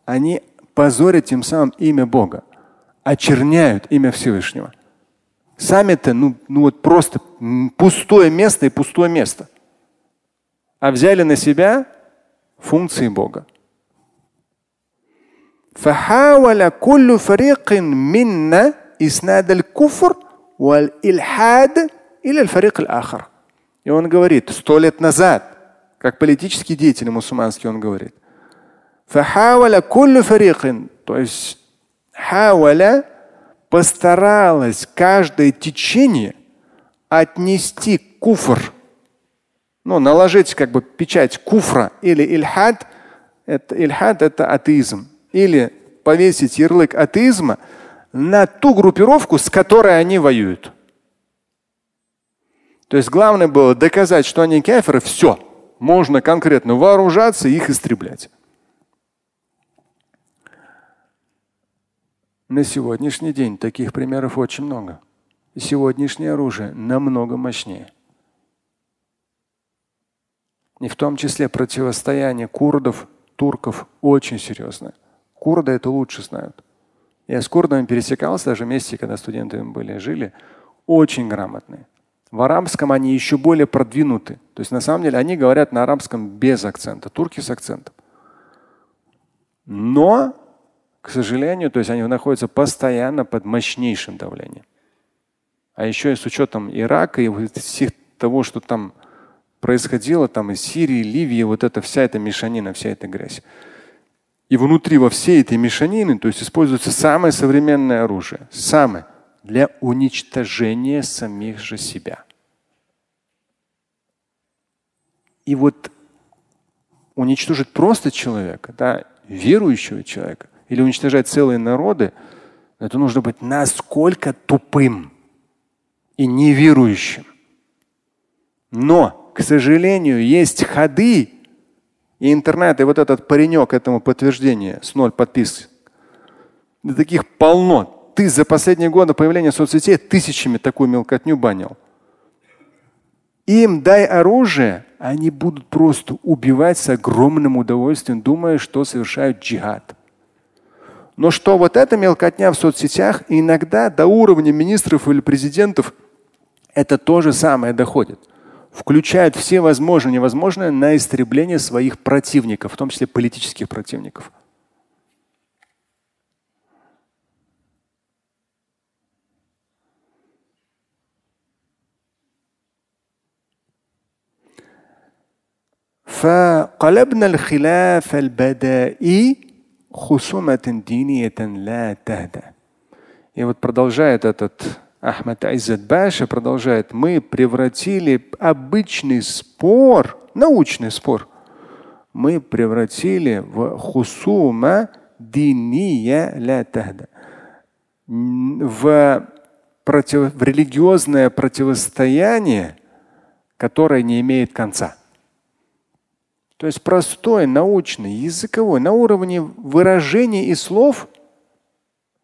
они позорят тем самым имя Бога, очерняют имя Всевышнего. Сами-то, ну, ну вот просто пустое место и пустое место. А взяли на себя функции Бога. فحاول كل فريق منا إسناد الكفر والإلحاد إلى الفريق الآخر. И он говорит, сто лет назад, как политический деятель мусульманский, он говорит, فحاول كل فريق, то есть حاول постаралось каждое течение отнести куфр, ну, наложить как бы печать куфра или ильхад. Это, ильхад – это атеизм или повесить ярлык атеизма на ту группировку, с которой они воюют. То есть главное было доказать, что они кеферы, все. Можно конкретно вооружаться и их истреблять. На сегодняшний день таких примеров очень много. Сегодняшнее оружие намного мощнее. И в том числе противостояние курдов, турков очень серьезное. Курды это лучше знают. Я с курдами пересекался даже вместе, когда студентами были, жили. Очень грамотные. В арабском они еще более продвинуты. То есть на самом деле они говорят на арабском без акцента, турки с акцентом. Но к сожалению, то есть они находятся постоянно под мощнейшим давлением. А еще и с учетом Ирака и всех того, что там происходило, там из Сирии, Ливии, вот эта вся эта мешанина, вся эта грязь. И внутри во всей этой мешанины, то есть используется самое современное оружие, самое для уничтожения самих же себя. И вот уничтожить просто человека, да, верующего человека, или уничтожать целые народы, это нужно быть насколько тупым и неверующим. Но, к сожалению, есть ходы, и интернет, и вот этот паренек этому подтверждение с ноль подписок. Да таких полно. Ты за последние годы появления соцсетей тысячами такую мелкотню банил. Им дай оружие, они будут просто убивать с огромным удовольствием, думая, что совершают джихад. Но что вот эта мелкотня в соцсетях иногда до уровня министров или президентов это то же самое доходит Включают все возможные и невозможные на истребление своих противников, в том числе политических противников. فقلبنا الخلاف البدائي хусуматин диниятан ла тахда. И вот продолжает этот Ахмад Айзат Баша, продолжает, мы превратили обычный спор, научный спор, мы превратили в хусума диния ла тахда. В, против, в религиозное противостояние, которое не имеет конца. То есть простой, научный, языковой, на уровне выражений и слов,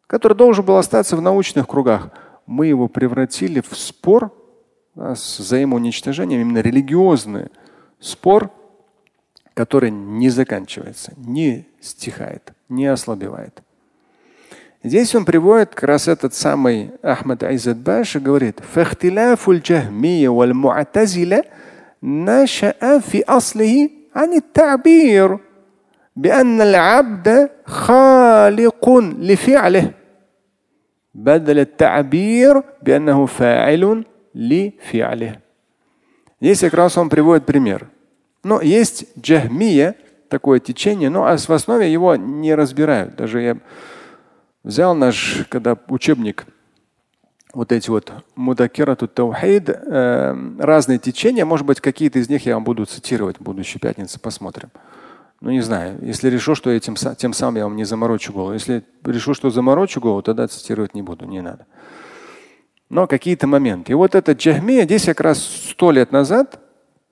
который должен был остаться в научных кругах, мы его превратили в спор да, с взаимоуничтожением, именно религиозный спор, который не заканчивается, не стихает, не ослабевает. Здесь он приводит как раз этот самый Ахмад Айзад Баш и говорит, نشأ في أصله عن التعبير بأن العبد خالق لفعله بدل التعبير بأنه فاعل لفعله. Здесь как раз он приводит пример. Но есть джахмия, такое течение, но в основе его не разбирают. Даже я взял наш, когда учебник вот эти вот мудакирату таухид, э, разные течения, может быть, какие-то из них я вам буду цитировать в будущей пятнице, посмотрим. Ну, не знаю. Если решу, что этим, тем самым я вам не заморочу голову. Если решу, что заморочу голову, тогда цитировать не буду, не надо. Но какие-то моменты. И вот этот Джахмия здесь как раз сто лет назад,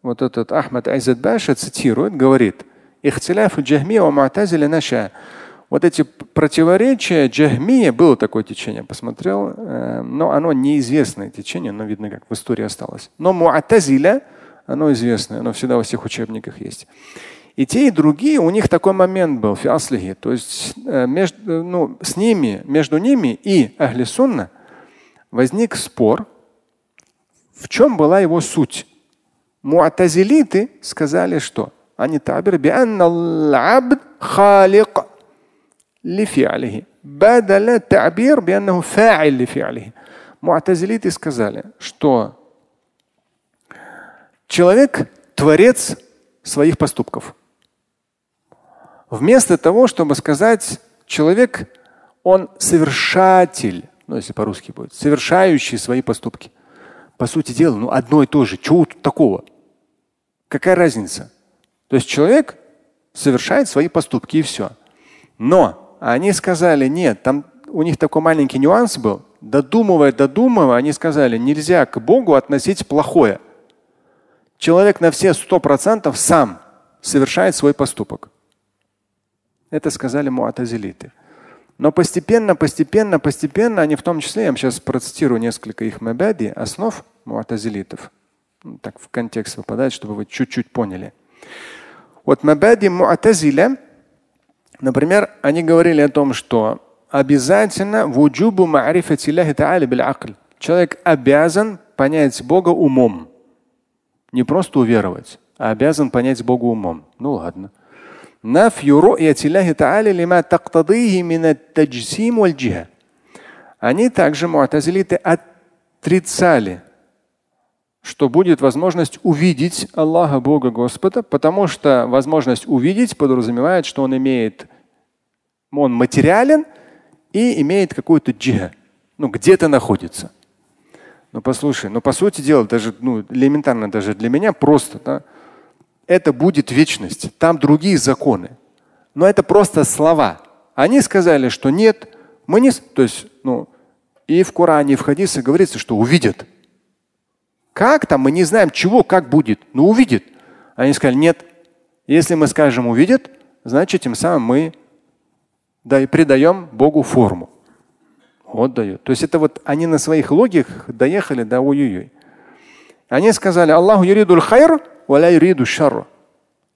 вот этот Ахмад Айзад Баша цитирует, говорит, «Ихтиляфу Джахмия ва Му'тазиля наша вот эти противоречия Джахмия, было такое течение, посмотрел, э, но оно неизвестное течение, но видно, как в истории осталось. Но Муатазиля, оно известное, оно всегда во всех учебниках есть. И те, и другие, у них такой момент был, фиаслихи. То есть э, между, э, ну, с ними, между ними и Ахли Сунна возник спор, в чем была его суть. Муатазилиты сказали, что они табир халик лифиалихи. Бадала табир бианнаху фа'иль лифиалихи. Муатазилиты сказали, что человек – творец своих поступков. Вместо того, чтобы сказать, человек, он совершатель, ну если по-русски будет, совершающий свои поступки. По сути дела, ну одно и то же. Чего тут такого? Какая разница? То есть человек совершает свои поступки и все. Но они сказали, нет, там у них такой маленький нюанс был. Додумывая, додумывая, они сказали, нельзя к Богу относить плохое. Человек на все сто процентов сам совершает свой поступок. Это сказали муатазилиты. Но постепенно, постепенно, постепенно, они в том числе, я вам сейчас процитирую несколько их мабади, основ муатазилитов. Ну, так в контекст выпадает, чтобы вы чуть-чуть поняли. Вот мабади муатазиля, например, они говорили о том, что обязательно вуджубу ма'рифати та'али бил Человек обязан понять Бога умом. Не просто уверовать, а обязан понять Бога умом. Ну ладно. Нафью ру'ятилляхи та'аля лима тактадыхи мина таджсим валь джиха. Они также, муатазилиты, отрицали, что будет возможность увидеть Аллаха, Бога, Господа, потому что возможность увидеть подразумевает, что он имеет, он материален и имеет какую-то джиха, ну где-то находится. Ну послушай, ну по сути дела, даже ну, элементарно даже для меня просто, да, это будет вечность, там другие законы. Но это просто слова. Они сказали, что нет, мы не, то есть, ну, и в Коране, и в хадисе говорится, что увидят. Как там, мы не знаем, чего, как будет, но увидит. Они сказали, нет, если мы скажем увидят, значит, тем самым мы да, и придаем Богу форму. Вот дают. То есть это вот они на своих логиках доехали до ой-ой-ой. Они сказали, Аллаху юридуль хайр, валя юриду шарру.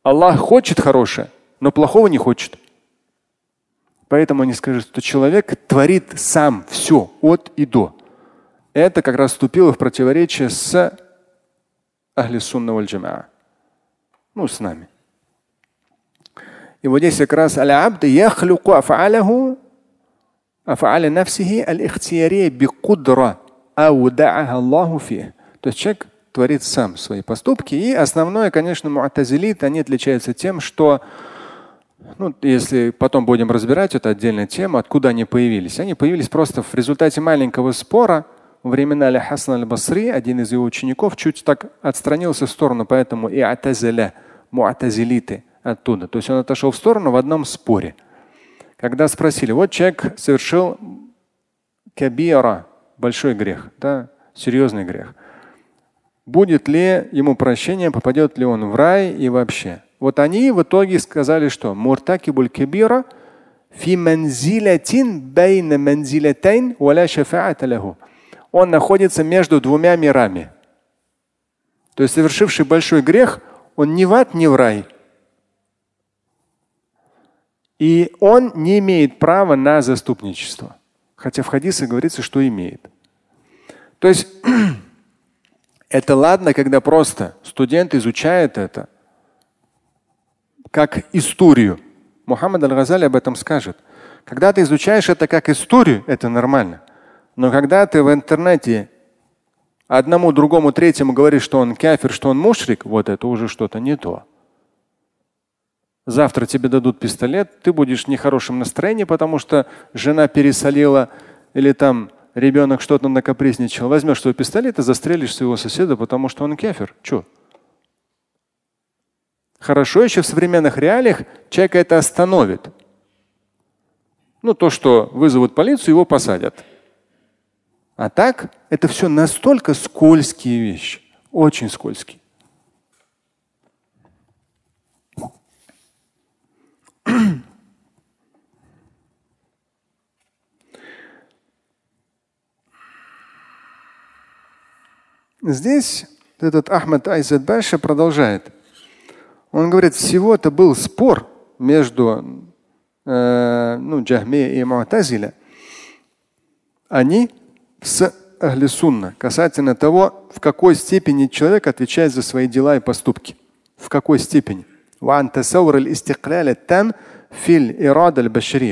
Аллах хочет хорошее, но плохого не хочет. Поэтому они скажут, что человек творит сам все от и до. Это как раз вступило в противоречие с Ахли Сунна валь Ну, с нами. И вот здесь как раз аль-абд яхлюку афа'аляху афа'аля нафсихи аль-ихтиярия бикудра ауда'аха Аллаху фих. То есть человек творит сам свои поступки. И основное, конечно, муатазилит, они отличаются тем, что ну, если потом будем разбирать, это отдельная тема, откуда они появились. Они появились просто в результате маленького спора во времена Аля Хасан аль-Басри, один из его учеников, чуть так отстранился в сторону, поэтому и атазаля, муатазилиты оттуда. То есть он отошел в сторону в одном споре. Когда спросили, вот человек совершил кабира, большой грех, да, серьезный грех будет ли ему прощение, попадет ли он в рай и вообще. Вот они в итоге сказали, что муртакибуль кибира фи манзилатин байна манзилатайн валя шафаата. Он находится между двумя мирами. То есть совершивший большой грех, он ни в ад, ни в рай. И он не имеет права на заступничество. Хотя в хадисе говорится, что имеет. То есть Это ладно, когда просто студент изучает это как историю. Мухаммад Аль-Газали об этом скажет. Когда ты изучаешь это как историю, это нормально. Но когда ты в интернете одному, другому, третьему говоришь, что он кафир, что он мушрик, вот это уже что-то не то. Завтра тебе дадут пистолет, ты будешь в нехорошем настроении, потому что жена пересолила или там ребенок что-то накапризничал, возьмешь свой пистолет и застрелишь своего соседа, потому что он кефир. Че? Хорошо еще в современных реалиях человека это остановит. Ну, то, что вызовут полицию, его посадят. А так это все настолько скользкие вещи. Очень скользкие. Здесь этот Ахмад Айзад Баша продолжает. Он говорит, всего это был спор между э, ну, Джахме и Муатазиля. Они с Ахли касательно того, в какой степени человек отвечает за свои дела и поступки. В какой степени.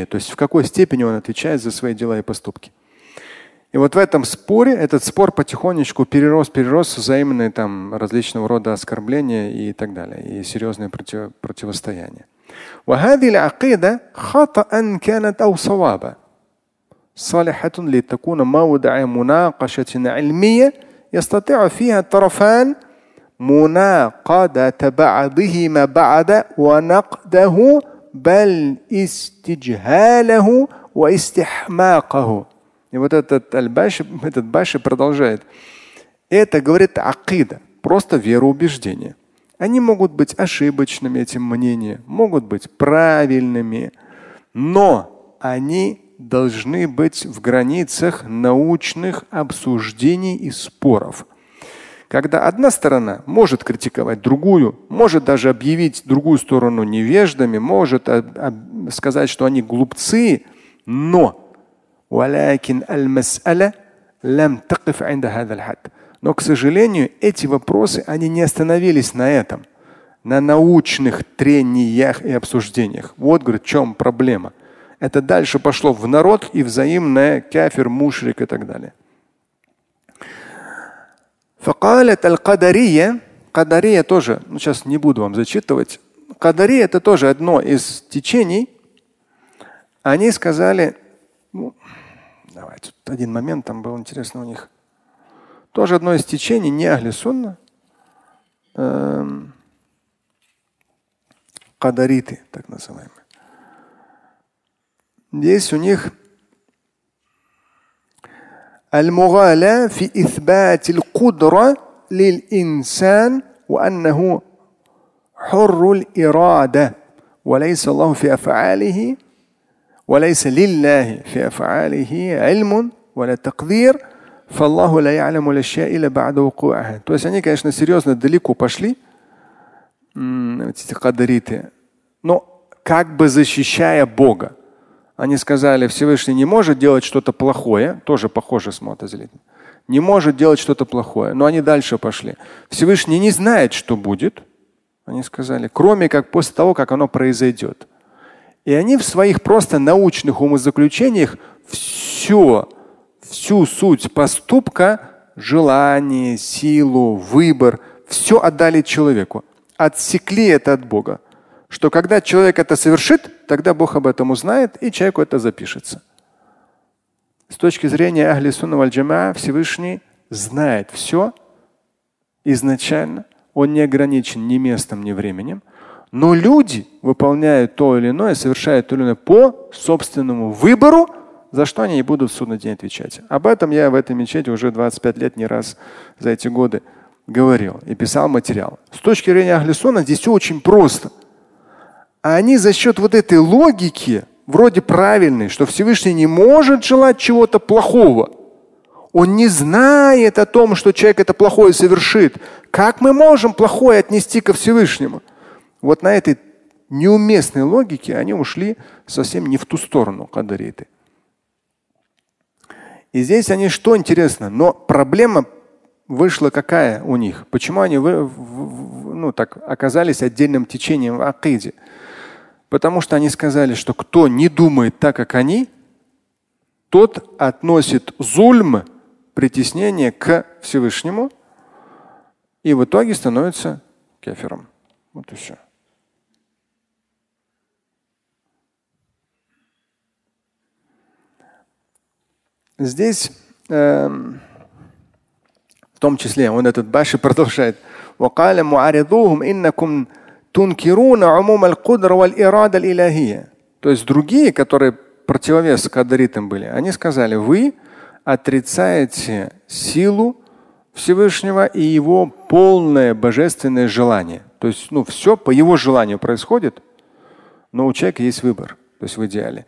То есть в какой степени он отвечает за свои дела и поступки. И вот в этом споре, этот спор потихонечку перерос, перерос взаимные там различного рода оскорбления и так далее, и серьезное против, противостояние. وهذه العقيدة خطأ كانت أو صوابا صالحة لتكون موضع مناقشة علمية يستطيع فيها الطرفان مناقضة بعضهما بعض ونقده بل استجهاله واستحماقه и вот этот Аль-Баши, этот Баши продолжает. Это говорит акида, просто вероубеждение. Они могут быть ошибочными, эти мнения, могут быть правильными, но они должны быть в границах научных обсуждений и споров. Когда одна сторона может критиковать другую, может даже объявить другую сторону невеждами, может сказать, что они глупцы, но но, к сожалению, эти вопросы, они не остановились на этом, на научных трениях и обсуждениях. Вот, говорит, в чем проблема. Это дальше пошло в народ и взаимное кафир, мушрик и так далее. فقالت القدرية Кадария тоже, ну сейчас не буду вам зачитывать. Кадария это тоже одно из течений. Они сказали, ну, давайте, один момент там был интересно у них. Тоже одно из течений, не Ахли Сунна. Эм, кадариты, так называемые. Здесь у них المغالاة في إثبات القدرة للإنسان وأنه حر الإرادة وليس الله في أفعاله وليس لله في أفعاله علم ولا تقدير فالله لا يعلم الأشياء إلا بعد وقوعها. То есть они, конечно, серьезно далеко пошли, эти кадариты, но как бы защищая Бога. Они сказали, Всевышний не может делать что-то плохое, тоже похоже с мотозелитом. Не может делать что-то плохое. Но они дальше пошли. Всевышний не знает, что будет. Они сказали, кроме как после того, как оно произойдет. И они в своих просто научных умозаключениях все, всю суть поступка, желание, силу, выбор, все отдали человеку. Отсекли это от Бога что когда человек это совершит, тогда Бог об этом узнает, и человеку это запишется. С точки зрения Ахли Сунна валь Всевышний знает все изначально. Он не ограничен ни местом, ни временем. Но люди выполняют то или иное, совершают то или иное по собственному выбору, за что они и будут в судный день отвечать. Об этом я в этой мечети уже 25 лет не раз за эти годы говорил и писал материал. С точки зрения Ахлисона здесь все очень просто – а они за счет вот этой логики, вроде правильной, что Всевышний не может желать чего-то плохого. Он не знает о том, что человек это плохое совершит. Как мы можем плохое отнести ко Всевышнему? Вот на этой неуместной логике они ушли совсем не в ту сторону кадариты. И здесь они что интересно, но проблема вышла какая у них? Почему они ну, так, оказались отдельным течением в акиде? Потому что они сказали, что кто не думает так, как они, тот относит зульм, притеснение к Всевышнему и в итоге становится кефером. Вот и все. Здесь э, в том числе он этот Баши продолжает. وقال معارضوهم إنكم тункируна умум аль-кудра валь-ирада илахия. То есть другие, которые противовес кадритам были, они сказали, вы отрицаете силу Всевышнего и его полное божественное желание. То есть ну, все по его желанию происходит, но у человека есть выбор, то есть в идеале.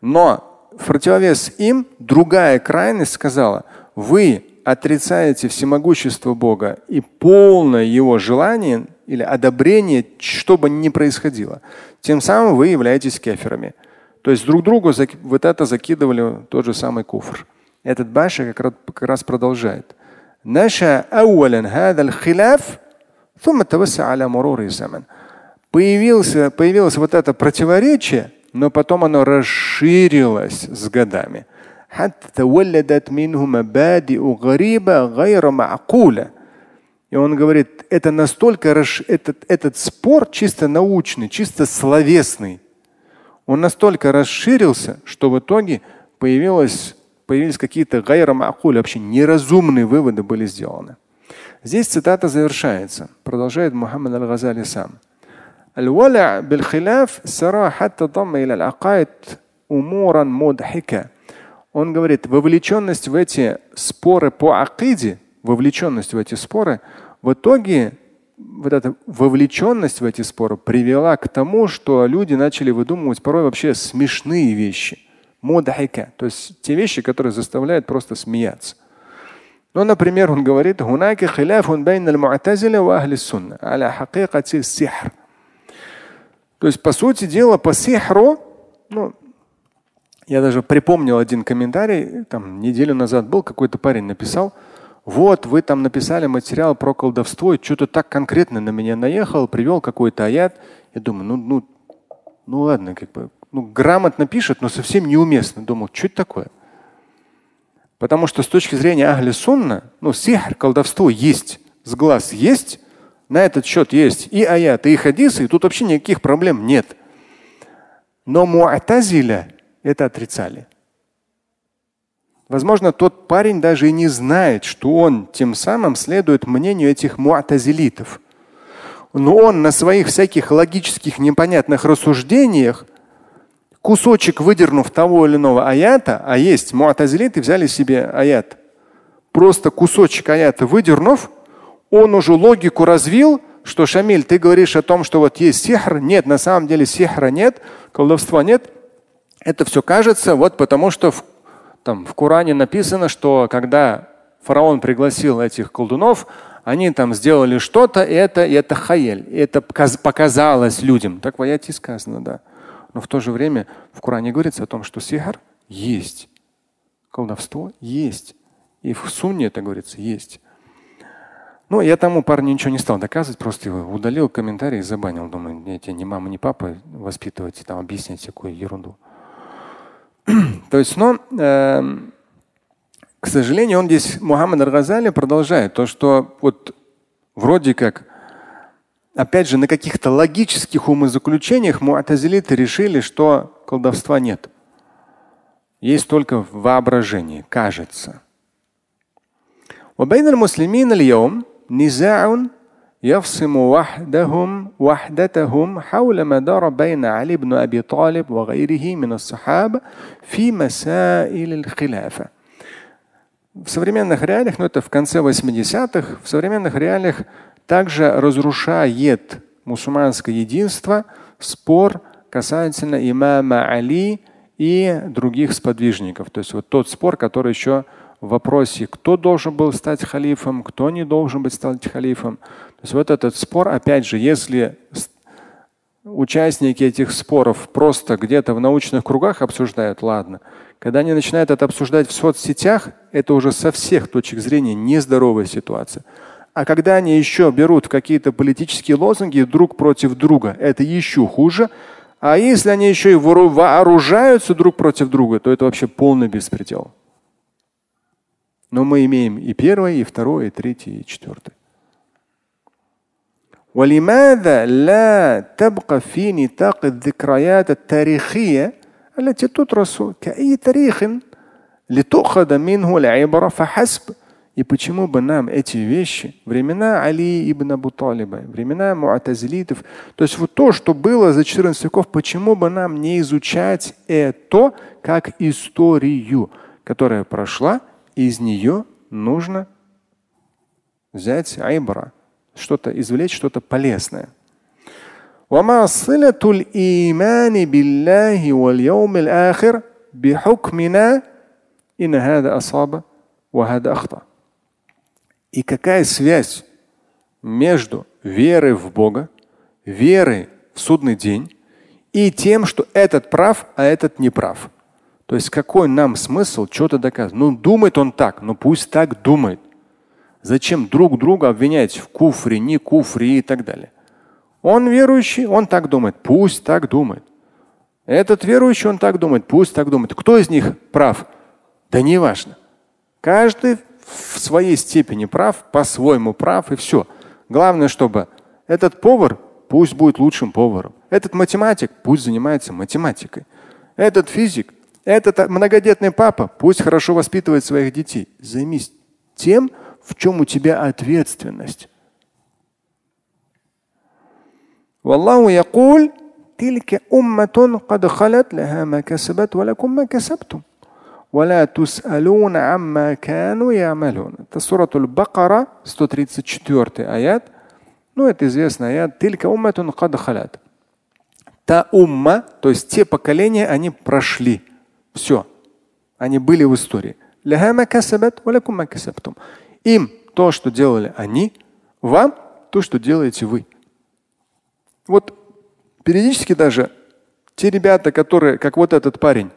Но в противовес им другая крайность сказала, вы отрицаете всемогущество Бога и полное его желание или одобрение, что бы ни происходило, тем самым вы являетесь кеферами. То есть друг другу вот это закидывали тот же самый куфр. Этот Баша как раз, продолжает. Появился, появилось вот это противоречие, но потом оно расширилось с годами. И он говорит, это настолько расш... этот, этот спор чисто научный, чисто словесный, он настолько расширился, что в итоге появилось, появились какие-то гайрамакули, вообще неразумные выводы были сделаны. Здесь цитата завершается. Продолжает Мухаммад Аль-Газали сам. الولع بالخلاف سرى حتى ضم إلى العقائد أمورا مضحكة он говорит, вовлеченность в эти споры по акиде, вовлеченность в эти споры, в итоге вот эта вовлеченность в эти споры привела к тому, что люди начали выдумывать порой вообще смешные вещи. мудахика, то есть те вещи, которые заставляют просто смеяться. Ну, например, он говорит, то есть, по сути дела, по сихру, ну, я даже припомнил один комментарий, там неделю назад был, какой-то парень написал, вот вы там написали материал про колдовство, и что-то так конкретно на меня наехал, привел какой-то аят. Я думаю, ну, ну, ну ладно, как бы, ну, грамотно пишет, но совсем неуместно. Думал, что это такое? Потому что с точки зрения Ахли Сунна, ну, сихр, колдовство есть, с глаз есть, на этот счет есть и аяты, и хадисы, и тут вообще никаких проблем нет. Но муатазиля это отрицали. Возможно, тот парень даже и не знает, что он тем самым следует мнению этих муатазилитов. Но он на своих всяких логических непонятных рассуждениях, кусочек выдернув того или иного аята, а есть муатазилиты взяли себе аят, просто кусочек аята выдернув, он уже логику развил, что Шамиль, ты говоришь о том, что вот есть сихр. Нет, на самом деле сихра нет, колдовства нет. Это все кажется вот потому, что в, там, в Коране написано, что когда фараон пригласил этих колдунов, они там сделали что-то, и это, и это хаель, и это показалось людям. Так в аяте сказано, да. Но в то же время в Коране говорится о том, что сихар есть, колдовство есть. И в сунне это говорится есть. Ну, я тому парню ничего не стал доказывать, просто его удалил комментарий и забанил. Думаю, я тебе ни мама, ни папа воспитывать, там объяснять всякую ерунду. То есть, но, э, к сожалению, он здесь, Мухаммад Ар-Газали, продолжает то, что вот вроде как, опять же, на каких-то логических умозаключениях муатазилиты решили, что колдовства нет. Есть только воображение, кажется. وبين المسلمين اليوم نزاع يفصم وحدهم وحدتهم حول مدار بين علي بن ابي طالب وغيره من الصحابه في مسائل الخلافه. В современных реалиях, ну это в конце 80-х, в современных реалиях также разрушает мусульманское единство спор касательно имама Али и других сподвижников. То есть вот тот спор, который еще вопросе, кто должен был стать халифом, кто не должен быть стать халифом. То есть вот этот спор, опять же, если участники этих споров просто где-то в научных кругах обсуждают, ладно. Когда они начинают это обсуждать в соцсетях, это уже со всех точек зрения нездоровая ситуация. А когда они еще берут какие-то политические лозунги друг против друга, это еще хуже. А если они еще и вооружаются друг против друга, то это вообще полный беспредел. Но мы имеем и первое, и второе, и третье, и четвертое. ولماذا لا تبقى في نطاق الذكريات التاريخية التي تدرس كأي تاريخ لتؤخذ منه العبرة فحسب И почему бы нам эти вещи, времена Али ибн Абу Талиба, времена муатазилитов, то есть вот то, что было за 14 веков, почему бы нам не изучать это как историю, которая прошла из нее нужно взять айбра, что-то извлечь, что-то полезное. وما صلة الإيمان بالله واليوم الآخر بحكمنا إن هذا أصاب وهذا أخطأ. И какая связь между верой в Бога, верой в судный день и тем, что этот прав, а этот не прав? То есть какой нам смысл что-то доказывать? Ну, думает он так, ну пусть так думает. Зачем друг друга обвинять в куфре, не куфре и так далее? Он верующий, он так думает, пусть так думает. Этот верующий, он так думает, пусть так думает. Кто из них прав? Да не важно. Каждый в своей степени прав, по-своему прав и все. Главное, чтобы этот повар пусть будет лучшим поваром. Этот математик пусть занимается математикой. Этот физик этот многодетный папа пусть хорошо воспитывает своих детей. Займись тем, в чем у тебя ответственность. والله يقول تلك أمة قد خلت لها ما كسبت ولكم ما كسبتم ولا تسألون عما كانوا يعملون. Это сура Аль-Бакара, 134 аят. Ну, это известный аят. Тилька умматун кад халят. Та умма, то есть те поколения, они прошли. Все. Они были в истории. Им то, что делали они, вам то, что делаете вы. Вот периодически даже те ребята, которые, как вот этот парень,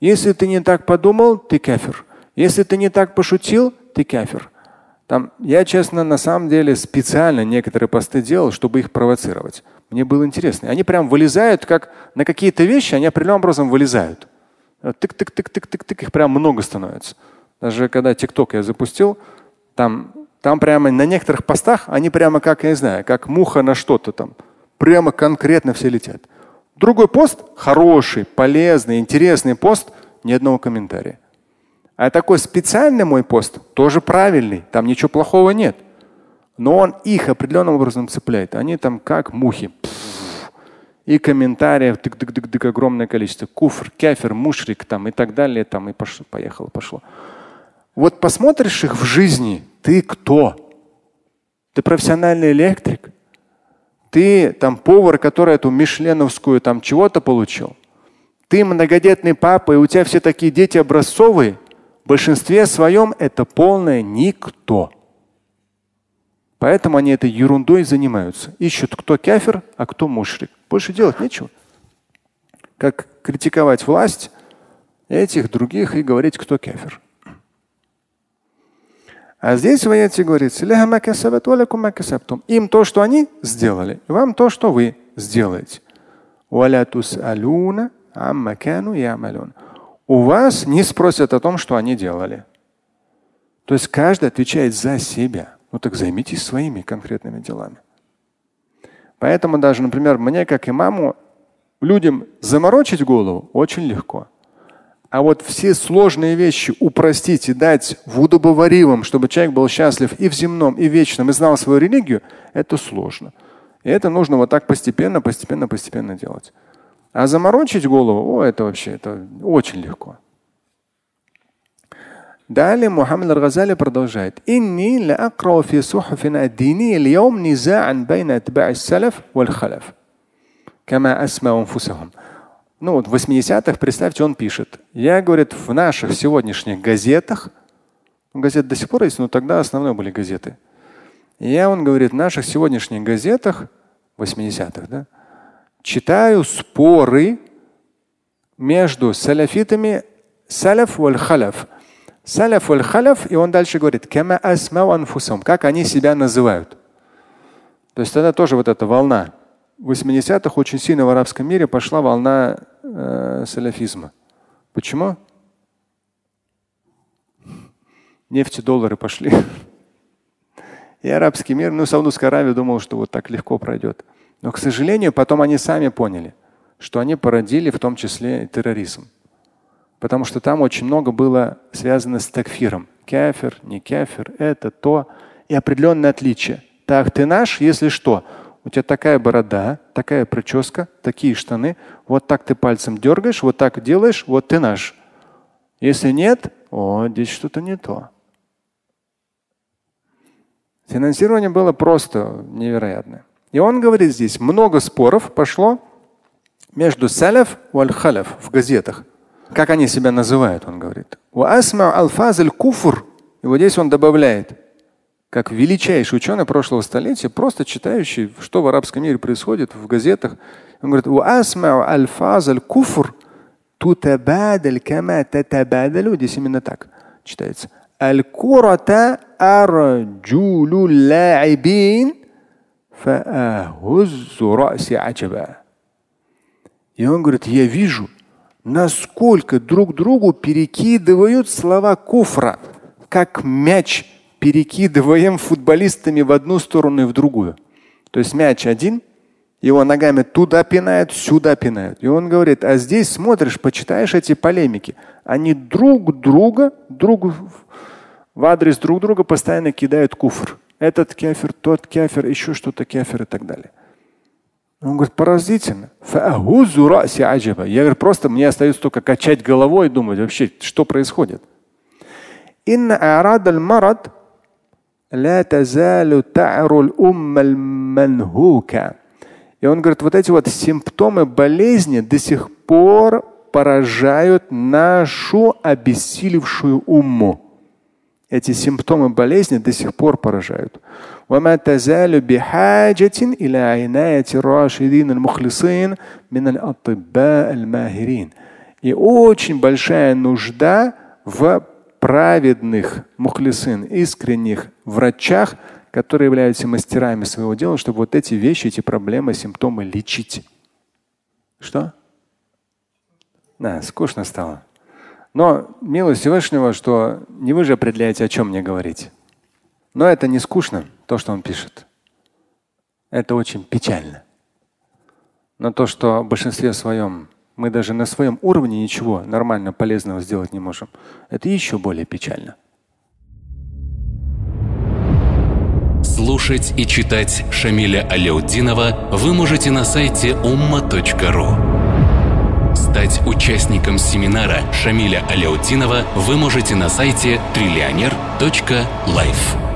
если ты не так подумал, ты кафир. Если ты не так пошутил, ты кафир. Там, я, честно, на самом деле специально некоторые посты делал, чтобы их провоцировать. Мне было интересно. Они прям вылезают, как на какие-то вещи, они определенным образом вылезают. Тык-тык-тык-тык-тык-тык, их прям много становится. Даже когда ТикТок я запустил, там, там прямо на некоторых постах они прямо как, я не знаю, как муха на что-то там. Прямо конкретно все летят. Другой пост хороший, полезный, интересный пост, ни одного комментария. А такой специальный мой пост тоже правильный, там ничего плохого нет. Но он их определенным образом цепляет. Они там как мухи. И комментариев тык -тык -тык -тык, огромное количество. Куфр, кефир, мушрик там и так далее. Там и пошло, поехало, пошло. Вот посмотришь их в жизни, ты кто? Ты профессиональный электрик? Ты там повар, который эту мишленовскую там чего-то получил? Ты многодетный папа, и у тебя все такие дети образцовые – в большинстве своем это полное никто. Поэтому они этой ерундой занимаются. Ищут, кто кафир, а кто мушрик. Больше делать нечего. Как критиковать власть этих, других и говорить, кто кафир. А здесь в аяте говорится, им то, что они сделали, вам то, что вы сделаете у вас не спросят о том, что они делали. То есть каждый отвечает за себя. Ну так займитесь своими конкретными делами. Поэтому даже, например, мне как имаму людям заморочить голову очень легко. А вот все сложные вещи упростить и дать в удобоваримом, чтобы человек был счастлив и в земном, и в вечном, и знал свою религию, это сложно. И это нужно вот так постепенно, постепенно, постепенно делать. А заморочить голову, о, это вообще это очень легко. Далее Мухаммад Аль-Газали продолжает. Инни ля фи сухуфин аддини льяум низа'ан байна атба'и салаф валь халяф. Кама асма унфусахум. Ну вот в 80-х, представьте, он пишет. Я, говорит, в наших сегодняшних газетах, ну, газет до сих пор есть, но тогда основной были газеты. Я, он говорит, в наших сегодняшних газетах, 80-х, да, читаю споры между саляфитами саляф валь халяф. Валь халяф, и он дальше говорит, как они себя называют. То есть это тоже вот эта волна. В 80-х очень сильно в арабском мире пошла волна э, салафизма. Почему? Нефть и доллары пошли. И арабский мир, ну, Саудовская Аравия думал, что вот так легко пройдет. Но, к сожалению, потом они сами поняли, что они породили в том числе и терроризм. Потому что там очень много было связано с такфиром. Кафир, не кафир, это то. И определенное отличие. Так, ты наш, если что. У тебя такая борода, такая прическа, такие штаны. Вот так ты пальцем дергаешь, вот так делаешь, вот ты наш. Если нет, о, здесь что-то не то. Финансирование было просто невероятное. И он говорит здесь, много споров пошло между саляф и аль-халяф в газетах. Как они себя называют, он говорит. куфр. И вот здесь он добавляет, как величайший ученый прошлого столетия, просто читающий, что в арабском мире происходит в газетах. Он говорит, куфр тутабадаль кама татабадалю. Здесь именно так читается. Аль-курата арджулу ла'ибин и он говорит, я вижу, насколько друг другу перекидывают слова куфра, как мяч перекидываем футболистами в одну сторону и в другую. То есть мяч один, его ногами туда пинают, сюда пинают. И он говорит, а здесь смотришь, почитаешь эти полемики, они друг друга, друг в адрес друг друга постоянно кидают куфр. Этот кефир, тот кефир, еще что-то кефир и так далее. Он говорит, поразительно. Я говорю, просто мне остается только качать головой и думать вообще, что происходит. إن أعراض المرض لا تزال تعر الأمة المنهوكة. И он говорит, вот эти вот симптомы болезни до сих пор поражают нашу обессилевшую умму. Эти симптомы болезни до сих пор поражают. وما تزال بحاجة إلى عناية الراشدين المخلصين من الأطباء الماهرين. И очень большая нужда в праведных мухлисин, искренних врачах, которые являются мастерами своего дела, чтобы вот эти вещи, эти проблемы, симптомы лечить. Что? Да, скучно стало. Но милость Всевышнего, что не вы же определяете, о чем мне говорить. Но это не скучно, то, что он пишет. Это очень печально. Но то, что в большинстве своем мы даже на своем уровне ничего нормально полезного сделать не можем, это еще более печально. Слушать и читать Шамиля Аляутдинова вы можете на сайте umma.ru. Стать участником семинара Шамиля Аляутдинова вы можете на сайте триллионер.life.